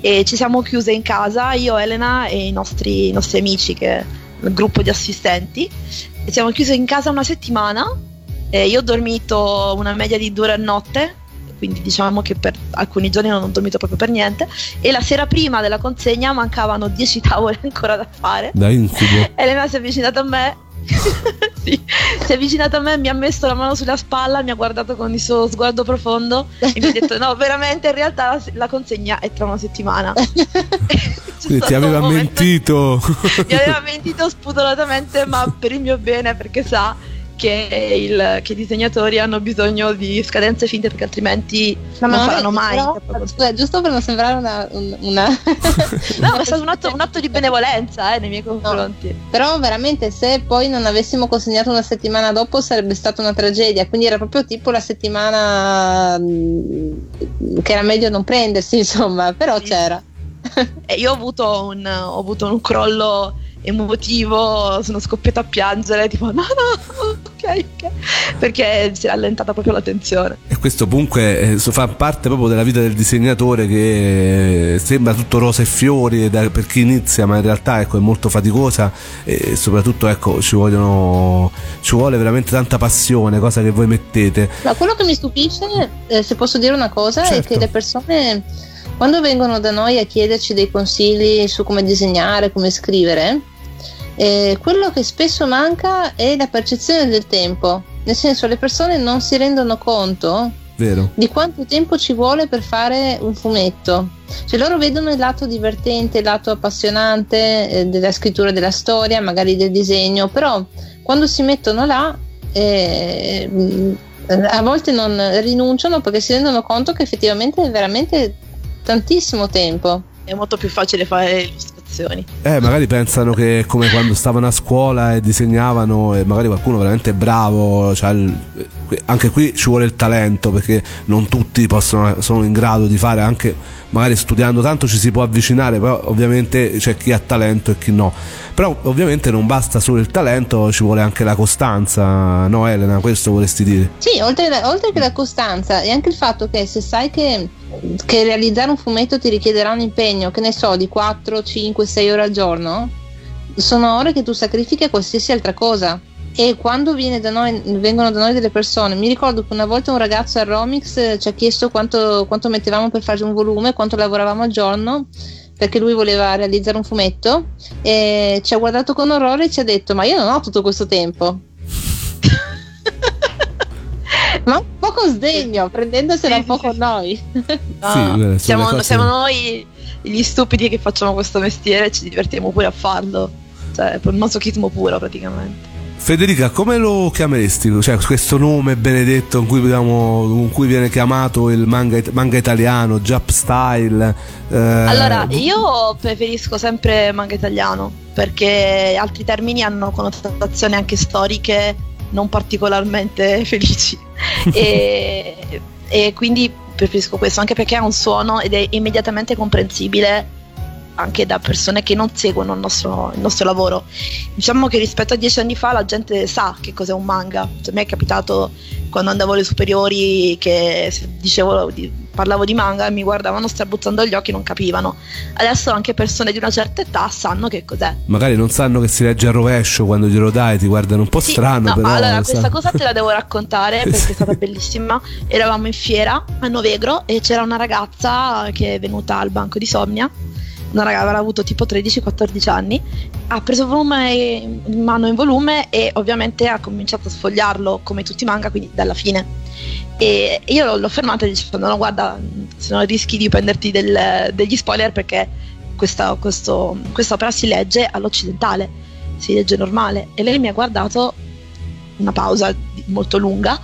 E ci siamo chiuse in casa, io, Elena e i nostri, i nostri amici, che il gruppo di assistenti, e siamo chiuse in casa una settimana, io ho dormito una media di due ore a notte, quindi diciamo che per alcuni giorni non ho dormito proprio per niente, e la sera prima della consegna mancavano 10 tavole [laughs] ancora da fare. Da incubo. Elena si è avvicinata a me. [laughs] sì, si è avvicinata a me, mi ha messo la mano sulla spalla, mi ha guardato con il suo sguardo profondo e mi ha detto: No, veramente in realtà la, la consegna è tra una settimana. [laughs] Ti aveva mentito. Mi aveva mentito spudoratamente, ma per il mio bene, perché sa che, il- che i disegnatori hanno bisogno di scadenze finte perché altrimenti No, non faranno mai. però, scusa, giusto per non sembrare una, un- una- [laughs] No, è stato un atto, un atto di benevolenza eh, nei miei confronti. Però veramente se poi non avessimo consegnato una settimana dopo sarebbe stata una tragedia, quindi era proprio tipo la settimana mm, che era meglio non prendersi, [laughs] insomma, però Sì. c'era. [laughs] E io ho avuto un, ho avuto un crollo emotivo, sono scoppiata a piangere, tipo no, no, ok, ok, perché si è allentata proprio la tensione. E questo comunque eh, fa parte proprio della vita del disegnatore che eh, sembra tutto rose e fiori da- per chi inizia, ma in realtà ecco, è molto faticosa e soprattutto ecco, ci, vogliono, ci vuole veramente tanta passione, cosa che voi mettete. Ma quello che mi stupisce, eh, se posso dire una cosa, Certo. è che le persone quando vengono da noi a chiederci dei consigli su come disegnare, come scrivere, eh, quello che spesso manca è la percezione del tempo. Nel senso, le persone non si rendono conto Vero? di quanto tempo ci vuole per fare un fumetto. Cioè loro vedono il lato divertente, il lato appassionante eh, della scrittura della storia, magari del disegno, però quando si mettono là eh, mh, a volte non rinunciano perché si rendono conto che effettivamente è veramente tantissimo tempo. È molto più facile fare illustrazioni. Eh, magari pensano che è come quando stavano a scuola e disegnavano e magari qualcuno veramente bravo, cioè il- anche qui ci vuole il talento perché non tutti possono, sono in grado di fare anche magari studiando tanto ci si può avvicinare, però ovviamente c'è chi ha talento e chi no. Però ovviamente non basta solo il talento, ci vuole anche la costanza, no Elena? Questo vorresti dire? Sì, oltre, oltre che la costanza e anche il fatto che se sai che, che realizzare un fumetto ti richiederà un impegno, che ne so, di 4, 5, 6 ore al giorno, sono ore che tu sacrifichi a qualsiasi altra cosa. E quando viene da noi, vengono da noi delle persone, mi ricordo che una volta un ragazzo al Romix eh, ci ha chiesto quanto, quanto mettevamo per fare un volume, quanto lavoravamo al giorno, perché lui voleva realizzare un fumetto, e ci ha guardato con orrore e ci ha detto: Ma io non ho tutto questo tempo. [laughs] Ma un po' con sdegno, prendendosela [laughs] Sì, un po' sì, con sì. noi. No, Sì, eh, sono siamo, cose- siamo noi gli stupidi che facciamo questo mestiere e ci divertiamo pure a farlo. Cioè, è un masochismo puro praticamente. Federica, come lo chiameresti? Cioè, questo nome benedetto con cui, vediamo- con cui viene chiamato il manga, manga italiano, Jap Style. eh, Allora, io preferisco sempre manga italiano perché altri termini hanno connotazioni anche storiche non particolarmente [laughs] felici e, [laughs] e quindi preferisco questo anche perché ha un suono ed è immediatamente comprensibile anche da persone che non seguono il nostro, il nostro lavoro. Diciamo che rispetto a dieci anni fa la gente sa che cos'è un manga. Cioè, a me è capitato quando andavo alle superiori che dicevo, di- parlavo di manga e mi guardavano strabuzzando gli occhi e non capivano. Adesso anche persone di una certa età sanno che cos'è. Magari non sanno che si legge a rovescio quando glielo dai, ti guardano un po' Sì, strano, no, però. allora questa cosa te la devo raccontare [laughs] perché è stata bellissima. Eravamo in fiera a Novegro e c'era una ragazza che è venuta al banco di Somnia. Una ragazza avrà avuto tipo 13-14 anni, ha preso volume in mano in volume e ovviamente ha cominciato a sfogliarlo come tutti i manga, quindi dalla fine. E io l'ho- fermata dicendo: No, guarda, se no rischi di prenderti del- degli spoiler perché questa, questo- questa opera si legge all'occidentale, si legge normale. E lei mi ha guardato una pausa molto lunga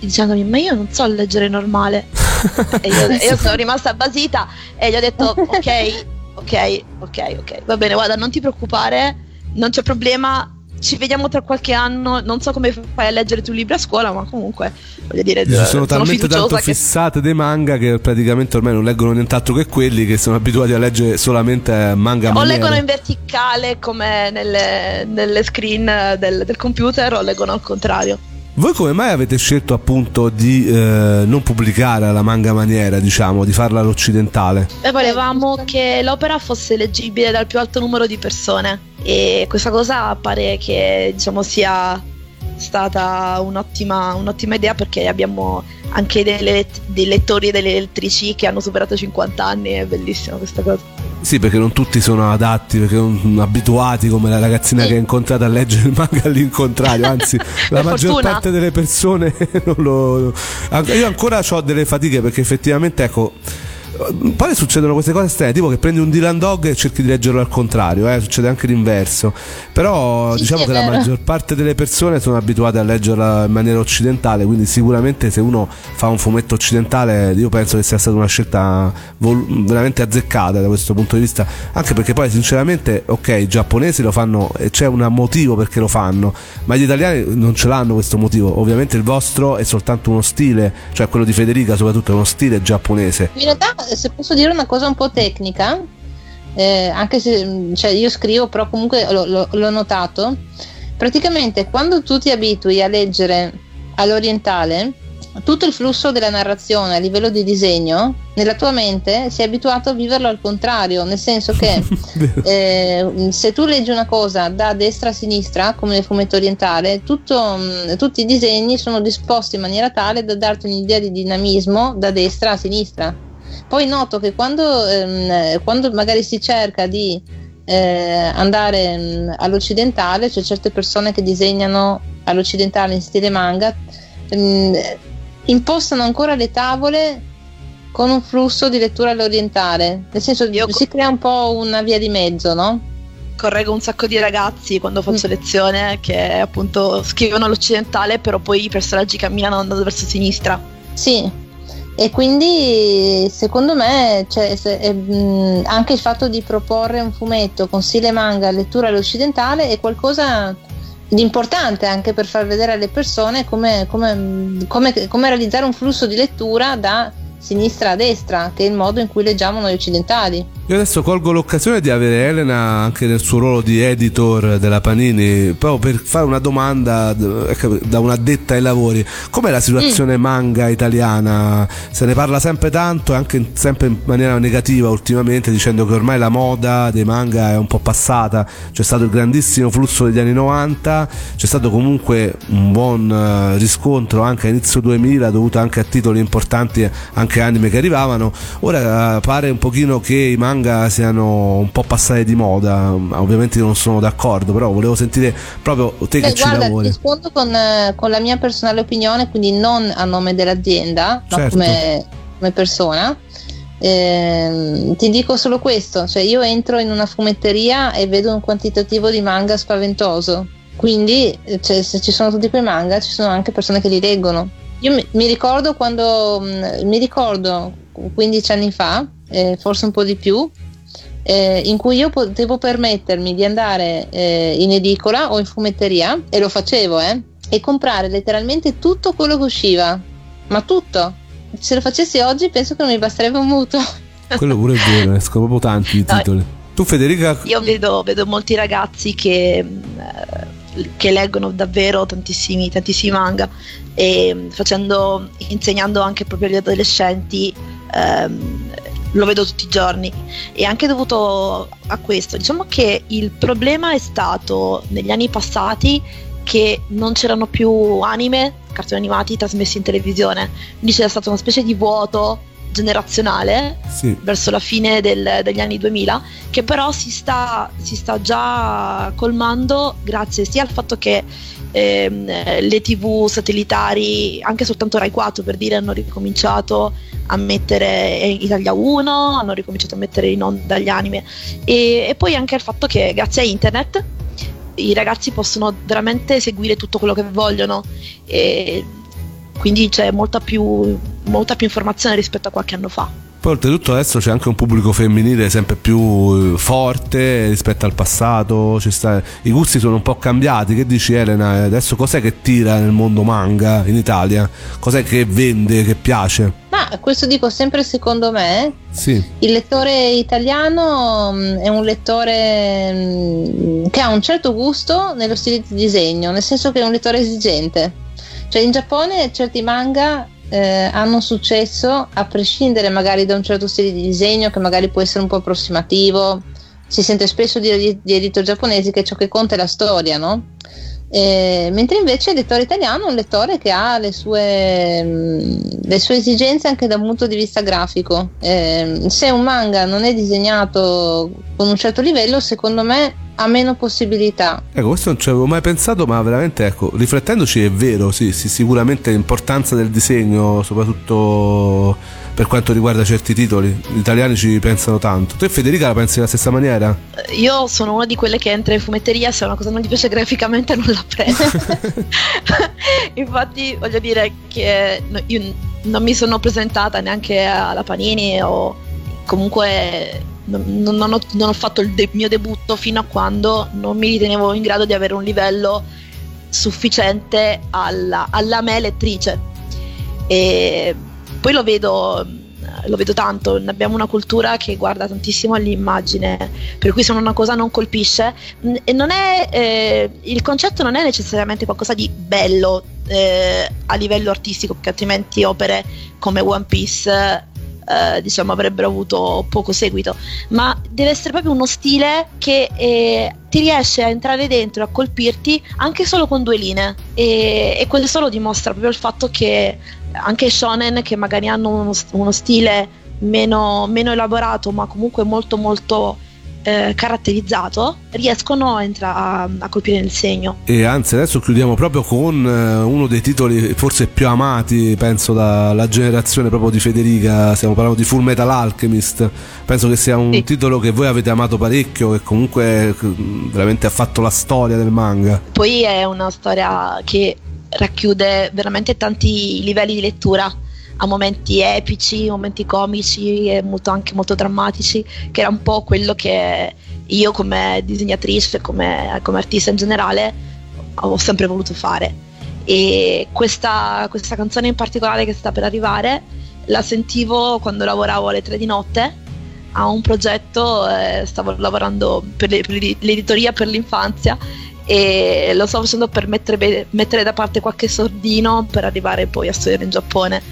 dicendomi: Ma io non so leggere normale. [laughs] e io, io sono rimasta basita e gli ho detto: Ok, ok, ok, ok, va bene, guarda, non ti preoccupare, non c'è problema. Ci vediamo tra qualche anno. Non so come fai a leggere tu libri a scuola, ma comunque voglio dire, Ci sono talmente tanto che fissate dei manga che praticamente ormai non leggono nient'altro che quelli che sono abituati a leggere solamente manga o maniera. leggono in verticale come nelle, nelle screen del, del computer o leggono al contrario. Voi come mai avete scelto appunto di eh, non pubblicare la manga maniera, diciamo, di farla all'occidentale? E volevamo che l'opera fosse leggibile dal più alto numero di persone e questa cosa pare che diciamo sia stata un'ottima, un'ottima idea perché abbiamo anche delle- dei lettori e delle lettrici che hanno superato i 50 anni, è bellissima questa cosa. Sì, perché non tutti sono adatti, perché non abituati come la ragazzina Sì. che ha incontrato a leggere il manga all'incontrario, [laughs] anzi la maggior fortuna. parte delle persone [laughs] non lo... Io ancora ho delle fatiche perché effettivamente, ecco, Poi succedono queste cose strane, tipo che prendi un Dylan Dog e cerchi di leggerlo al contrario, eh? succede anche l'inverso. Però Sì, diciamo che la vero. maggior parte delle persone sono abituate a leggerla in maniera occidentale, quindi sicuramente se uno fa un fumetto occidentale io penso che sia stata una scelta vol- veramente azzeccata da questo punto di vista, anche perché poi sinceramente ok, i giapponesi lo fanno e c'è un motivo perché lo fanno, ma gli italiani non ce l'hanno questo motivo, ovviamente il vostro è soltanto uno stile, cioè quello di Federica soprattutto è uno stile giapponese. In realtà, se posso dire una cosa un po' tecnica, eh, anche se mh, cioè, io scrivo, però comunque lo- lo- l'ho notato, praticamente quando tu ti abitui a leggere all'orientale, tutto il flusso della narrazione a livello di disegno, nella tua mente sei abituato a viverlo al contrario, nel senso che [laughs] eh, se tu leggi una cosa da destra a sinistra, come nel fumetto orientale, tutto, mh, tutti i disegni sono disposti in maniera tale da darti un'idea di dinamismo da destra a sinistra. Poi noto che quando, ehm, quando magari si cerca di eh, andare mh, all'occidentale, c'è certe persone che disegnano all'occidentale in stile manga, mh, impostano ancora le tavole con un flusso di lettura all'orientale, nel senso Io si crea un po' una via di mezzo, no? Correggo un sacco di ragazzi quando faccio lezione che appunto scrivono all'occidentale, però poi i personaggi camminano andando verso sinistra. Sì, e quindi secondo me cioè, se- eh, mh, anche il fatto di proporre un fumetto con stile manga lettura all'occidentale è qualcosa di importante anche per far vedere alle persone come, come- come- come realizzare un flusso di lettura da sinistra a destra, che è il modo in cui leggiamo noi occidentali. Io adesso colgo l'occasione di avere Elena anche nel suo ruolo di editor della Panini, proprio per fare una domanda d- da un'addetta ai lavori. Com'è la situazione manga italiana? Se ne parla sempre tanto e anche sempre in maniera negativa ultimamente, dicendo che ormai la moda dei manga è un po' passata. C'è stato il grandissimo flusso degli anni 90, c'è stato comunque un buon eh, riscontro anche a inizio 2000 dovuto anche a titoli importanti, anche anime che arrivavano. Ora eh, pare un pochino che i manga siano un po' passati di moda, ovviamente non sono d'accordo, però volevo sentire proprio te che Eh, ci guarda, lavori. rispondo con, eh, con la mia personale opinione, quindi non a nome dell'azienda, ma Certo. come, come persona. Ehm, ti dico solo questo, cioè io entro in una fumetteria e vedo un quantitativo di manga spaventoso, quindi eh, cioè, se ci sono tutti quei manga ci sono anche persone che li leggono. Io mi, mi ricordo quando, mh, mi ricordo 15 anni fa, eh, forse un po' di più, eh, in cui io potevo permettermi di andare eh, in edicola o in fumetteria, e lo facevo, eh, e comprare letteralmente tutto quello che usciva, ma tutto. Se lo facessi oggi penso che non mi basterebbe un mutuo. [laughs] Quello pure è vero, escono proprio tanti i Dai. titoli. Tu Federica Io vedo, vedo molti ragazzi che, eh, che leggono davvero tantissimi, tantissimi manga e mh, facendo, insegnando anche proprio agli adolescenti ehm, lo vedo tutti i giorni e anche dovuto a questo diciamo che il problema è stato negli anni passati che non c'erano più anime, cartoni animati trasmessi in televisione quindi c'era stato una specie di vuoto generazionale sì. verso la fine del- degli anni 2000 che però si sta, si sta già colmando grazie sia al fatto che ehm, le tv satellitari anche soltanto Rai 4 per dire hanno ricominciato a mettere Italia 1 hanno ricominciato a mettere in onda gli anime e, e poi anche al fatto che grazie a internet i ragazzi possono veramente seguire tutto quello che vogliono e quindi c'è molta più, molta più informazione rispetto a qualche anno fa. Poi oltretutto adesso c'è anche un pubblico femminile sempre più eh, forte rispetto al passato, ci sta- i gusti sono un po' cambiati, che dici Elena? Adesso cos'è che tira nel mondo manga in Italia? Cos'è che vende, che piace? Ma questo dico sempre secondo me, Sì, il lettore italiano mh, è un lettore mh, che ha un certo gusto nello stile di disegno, nel senso che è un lettore esigente. Cioè in Giappone certi manga eh, hanno successo a prescindere magari da un certo stile di disegno che magari può essere un po' approssimativo. Si sente spesso dire di editor giapponesi che ciò che conta è la storia, no? Eh, mentre invece il lettore italiano è un lettore che ha le sue, mh, le sue esigenze anche da un punto di vista grafico. Eh, se un manga non è disegnato con un certo livello, secondo me ha meno possibilità. ecco, questo non ci avevo mai pensato, ma veramente, ecco, riflettendoci è vero, sì, sì, sicuramente l'importanza del disegno, soprattutto per quanto riguarda certi titoli. Gli italiani ci pensano tanto. Tu e Federica la pensi alla stessa maniera? Io sono una di quelle che entra in fumetteria se una cosa non gli piace graficamente non la prende. [laughs] [laughs] Infatti voglio dire che io non mi sono presentata neanche alla Panini o comunque non, non ho, non ho fatto il de- mio debutto fino a quando non mi ritenevo in grado di avere un livello sufficiente alla, alla me lettrice. E poi lo vedo, lo vedo tanto, abbiamo una cultura che guarda tantissimo all'immagine, per cui se una cosa non colpisce, n- e non è, eh, il concetto non è necessariamente qualcosa di bello eh, a livello artistico, perché altrimenti opere come One Piece eh, diciamo avrebbero avuto poco seguito, ma deve essere proprio uno stile che eh, ti riesce a entrare dentro a colpirti anche solo con due linee. E, e quello solo dimostra proprio il fatto che anche shonen che magari hanno uno, uno stile meno, meno elaborato ma comunque molto molto eh, caratterizzato riescono a, entra- a, a colpire nel segno. E anzi, adesso chiudiamo proprio con eh, uno dei titoli forse più amati, penso, dalla generazione proprio di Federica. Stiamo parlando di Full Metal Alchemist. Penso che sia un Sì. titolo che voi avete amato parecchio, che comunque eh, veramente ha fatto la storia del manga. Poi è una storia che racchiude veramente tanti livelli di lettura, ha momenti epici, momenti comici e molto- anche molto drammatici, che era un po' quello che io come disegnatrice, come, come artista in generale, ho sempre voluto fare. E questa, questa canzone in particolare che sta per arrivare la sentivo quando lavoravo alle tre di notte a un progetto, eh, stavo lavorando per, le- per l'editoria per l'infanzia e lo stavo facendo per mettere, mettere da parte qualche sordino per arrivare poi a studiare in Giappone.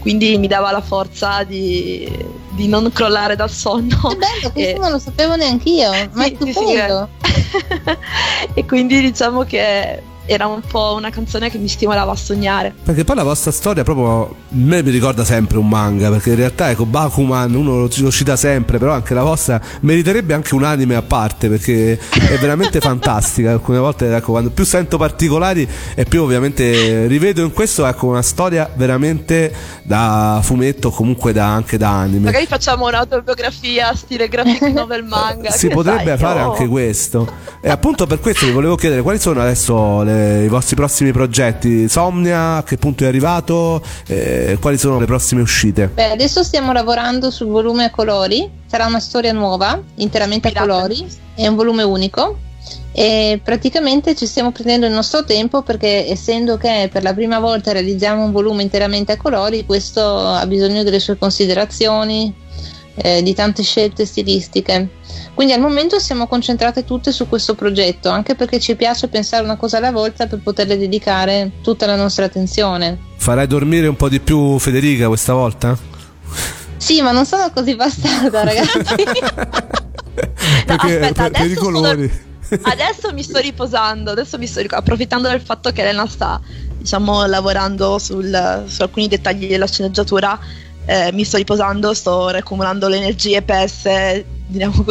Quindi mi dava la forza di, di non crollare dal sonno. Che bello, questo E- non lo sapevo neanch'io, ma è Sì, sì, sì, stupendo. [laughs] e quindi diciamo che era un po' una canzone che mi stimolava a sognare. Perché poi la vostra storia proprio a me mi ricorda sempre un manga, perché in realtà ecco Bakuman uno lo, cita sempre, però anche la vostra meriterebbe anche un anime a parte perché è veramente [laughs] fantastica. Alcune volte ecco, quando più sento particolari e più ovviamente rivedo in questo ecco, una storia veramente da fumetto, comunque da, anche da anime. Magari facciamo un'autobiografia stile graphic [laughs] novel manga. si potrebbe sai, fare oh. anche questo. E appunto per questo vi volevo chiedere quali sono adesso le- i vostri prossimi progetti. Somnia, a che punto è arrivato? Eh, quali sono le prossime uscite? Beh, adesso stiamo lavorando sul volume a colori, sarà una storia nuova, interamente a Pirata. colori, è un volume unico e praticamente ci stiamo prendendo il nostro tempo perché essendo che per la prima volta realizziamo un volume interamente a colori, questo ha bisogno delle sue considerazioni, eh, di tante scelte stilistiche. Quindi al momento siamo concentrate tutte su questo progetto, anche perché ci piace pensare una cosa alla volta per poterle dedicare tutta la nostra attenzione. Farai dormire un po' di più Federica questa volta? Sì, ma non sono così bastarda, [laughs] ragazzi. No, Perché aspetta, per, per i adesso sono-. Adesso mi sto riposando, adesso mi sto approfittando del fatto che Elena sta, diciamo, lavorando sul- su alcuni dettagli della sceneggiatura. eh, mi sto riposando, sto accumulando le energie perse diciamo,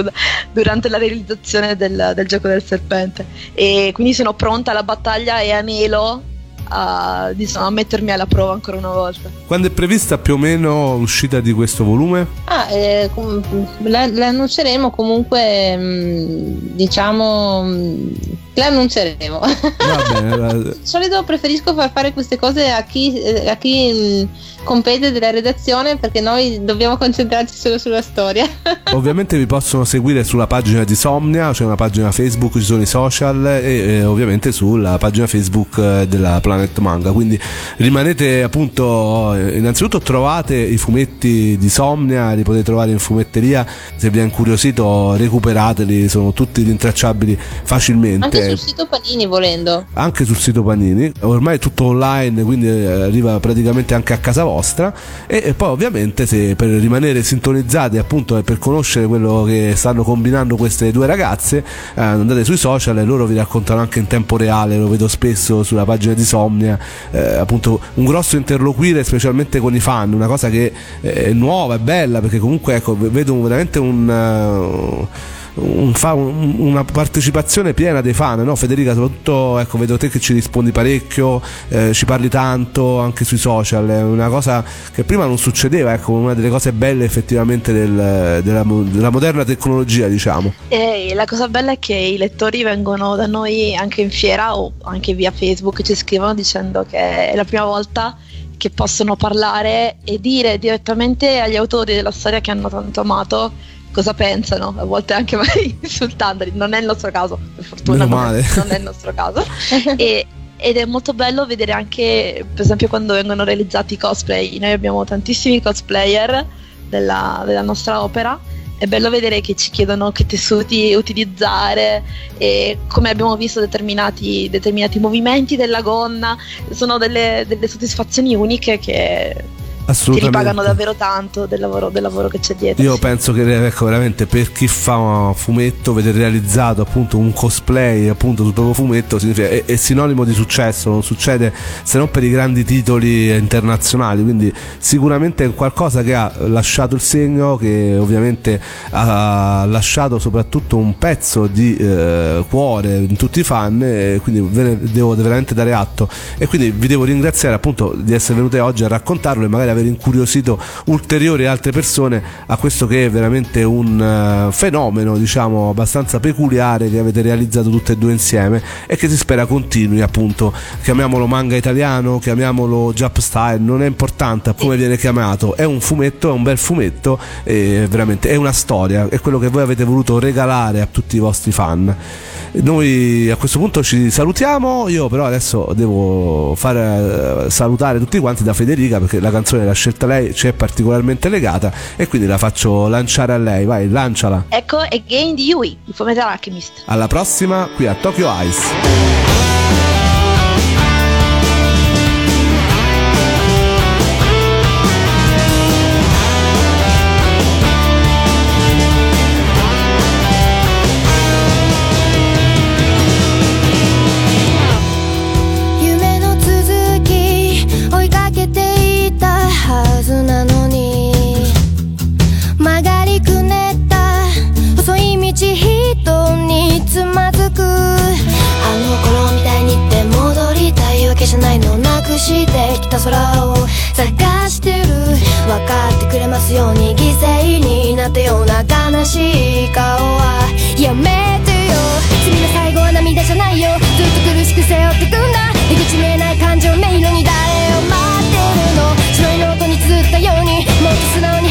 durante la realizzazione del, del gioco del serpente. E quindi sono pronta alla battaglia e anelo a, diciamo, a mettermi alla prova ancora una volta. Quando è prevista più o meno l'uscita di questo volume? Ah, eh, com- la, la annunceremo comunque, mh, diciamo, mh, la annunceremo. Va bene, allora, [laughs] Di solito preferisco far fare queste cose a chi, eh, a chi mh, compete della redazione perché noi dobbiamo concentrarci solo sulla storia. [laughs] ovviamente vi possono seguire sulla pagina di Somnia, c'è una pagina Facebook, ci sono i social e, e ovviamente sulla pagina Facebook eh, della Planet Manga. Quindi rimanete appunto, eh, innanzitutto trovate i fumetti di Somnia, li potete trovare in fumetteria, se vi è incuriosito recuperateli, sono tutti rintracciabili facilmente. Anche sul sito Panini volendo. anche sul sito Panini. Ormai è tutto online, quindi eh, arriva praticamente anche a casa vostra. E, e poi, ovviamente, se per rimanere sintonizzati, appunto, per conoscere quello che stanno combinando queste due ragazze, eh, andate sui social e loro vi raccontano anche in tempo reale. Lo vedo spesso sulla pagina di Somnia. eh, appunto, un grosso interloquire, specialmente con i fan, una cosa che eh, è nuova, è bella, perché comunque ecco, vedo veramente un. eh, un fa- un- una partecipazione piena dei fan, no? Federica, soprattutto ecco, vedo te che ci rispondi parecchio, eh, ci parli tanto anche sui social, è una cosa che prima non succedeva, ecco, una delle cose belle effettivamente del- della, della moderna tecnologia, diciamo. E la cosa bella è che i lettori vengono da noi anche in fiera o anche via Facebook ci scrivono dicendo che è la prima volta che possono parlare e dire direttamente agli autori della storia che hanno tanto amato cosa pensano, a volte anche [laughs] magari insultandoli, non è il nostro caso, per fortuna non è, male. [laughs] non è il nostro caso. [laughs] E- ed è molto bello vedere anche, per esempio, quando vengono realizzati i cosplay. Noi abbiamo tantissimi cosplayer della, della nostra opera. È bello vedere che ci chiedono che tessuti utilizzare e come abbiamo visto determinati, determinati movimenti della gonna. Sono delle, delle soddisfazioni uniche che ti Assolutamente. ripagano davvero tanto del lavoro, del lavoro che c'è dietro. Io sì. penso che ecco, veramente per chi fa un fumetto, vedere realizzato appunto un cosplay appunto sul proprio fumetto è, è sinonimo di successo, non succede se non per i grandi titoli internazionali, quindi sicuramente è qualcosa che ha lasciato il segno, che ovviamente ha lasciato soprattutto un pezzo di eh, cuore in tutti i fan e quindi ve ne devo veramente dare atto e quindi vi devo ringraziare appunto di essere venute oggi a raccontarlo e magari aver incuriosito ulteriori altre persone a questo che è veramente un eh, fenomeno diciamo abbastanza peculiare che avete realizzato tutte e due insieme e che si spera continui appunto. Chiamiamolo manga italiano chiamiamolo Jap style non è importante come viene chiamato. È un fumetto è un bel fumetto e veramente è una storia è quello che voi avete voluto regalare a tutti i vostri fan. Noi a questo punto ci salutiamo. Io però adesso devo far eh, salutare tutti quanti da Federica perché la canzone l'ha scelta lei ci è particolarmente legata e quindi la faccio lanciare a lei. Vai lanciala. Ecco Again di Yui, il fumetto Alchemist. alla prossima qui a Tokyo Ice 空を探してる。分かってくれますように犠牲になったような悲しい顔はやめてよ罪の最後は涙じゃないよ。ずっと苦しく背負ってくんだ。出口見えない感情迷路に誰を待ってるの。白いノートに綴ったようにもっと素直に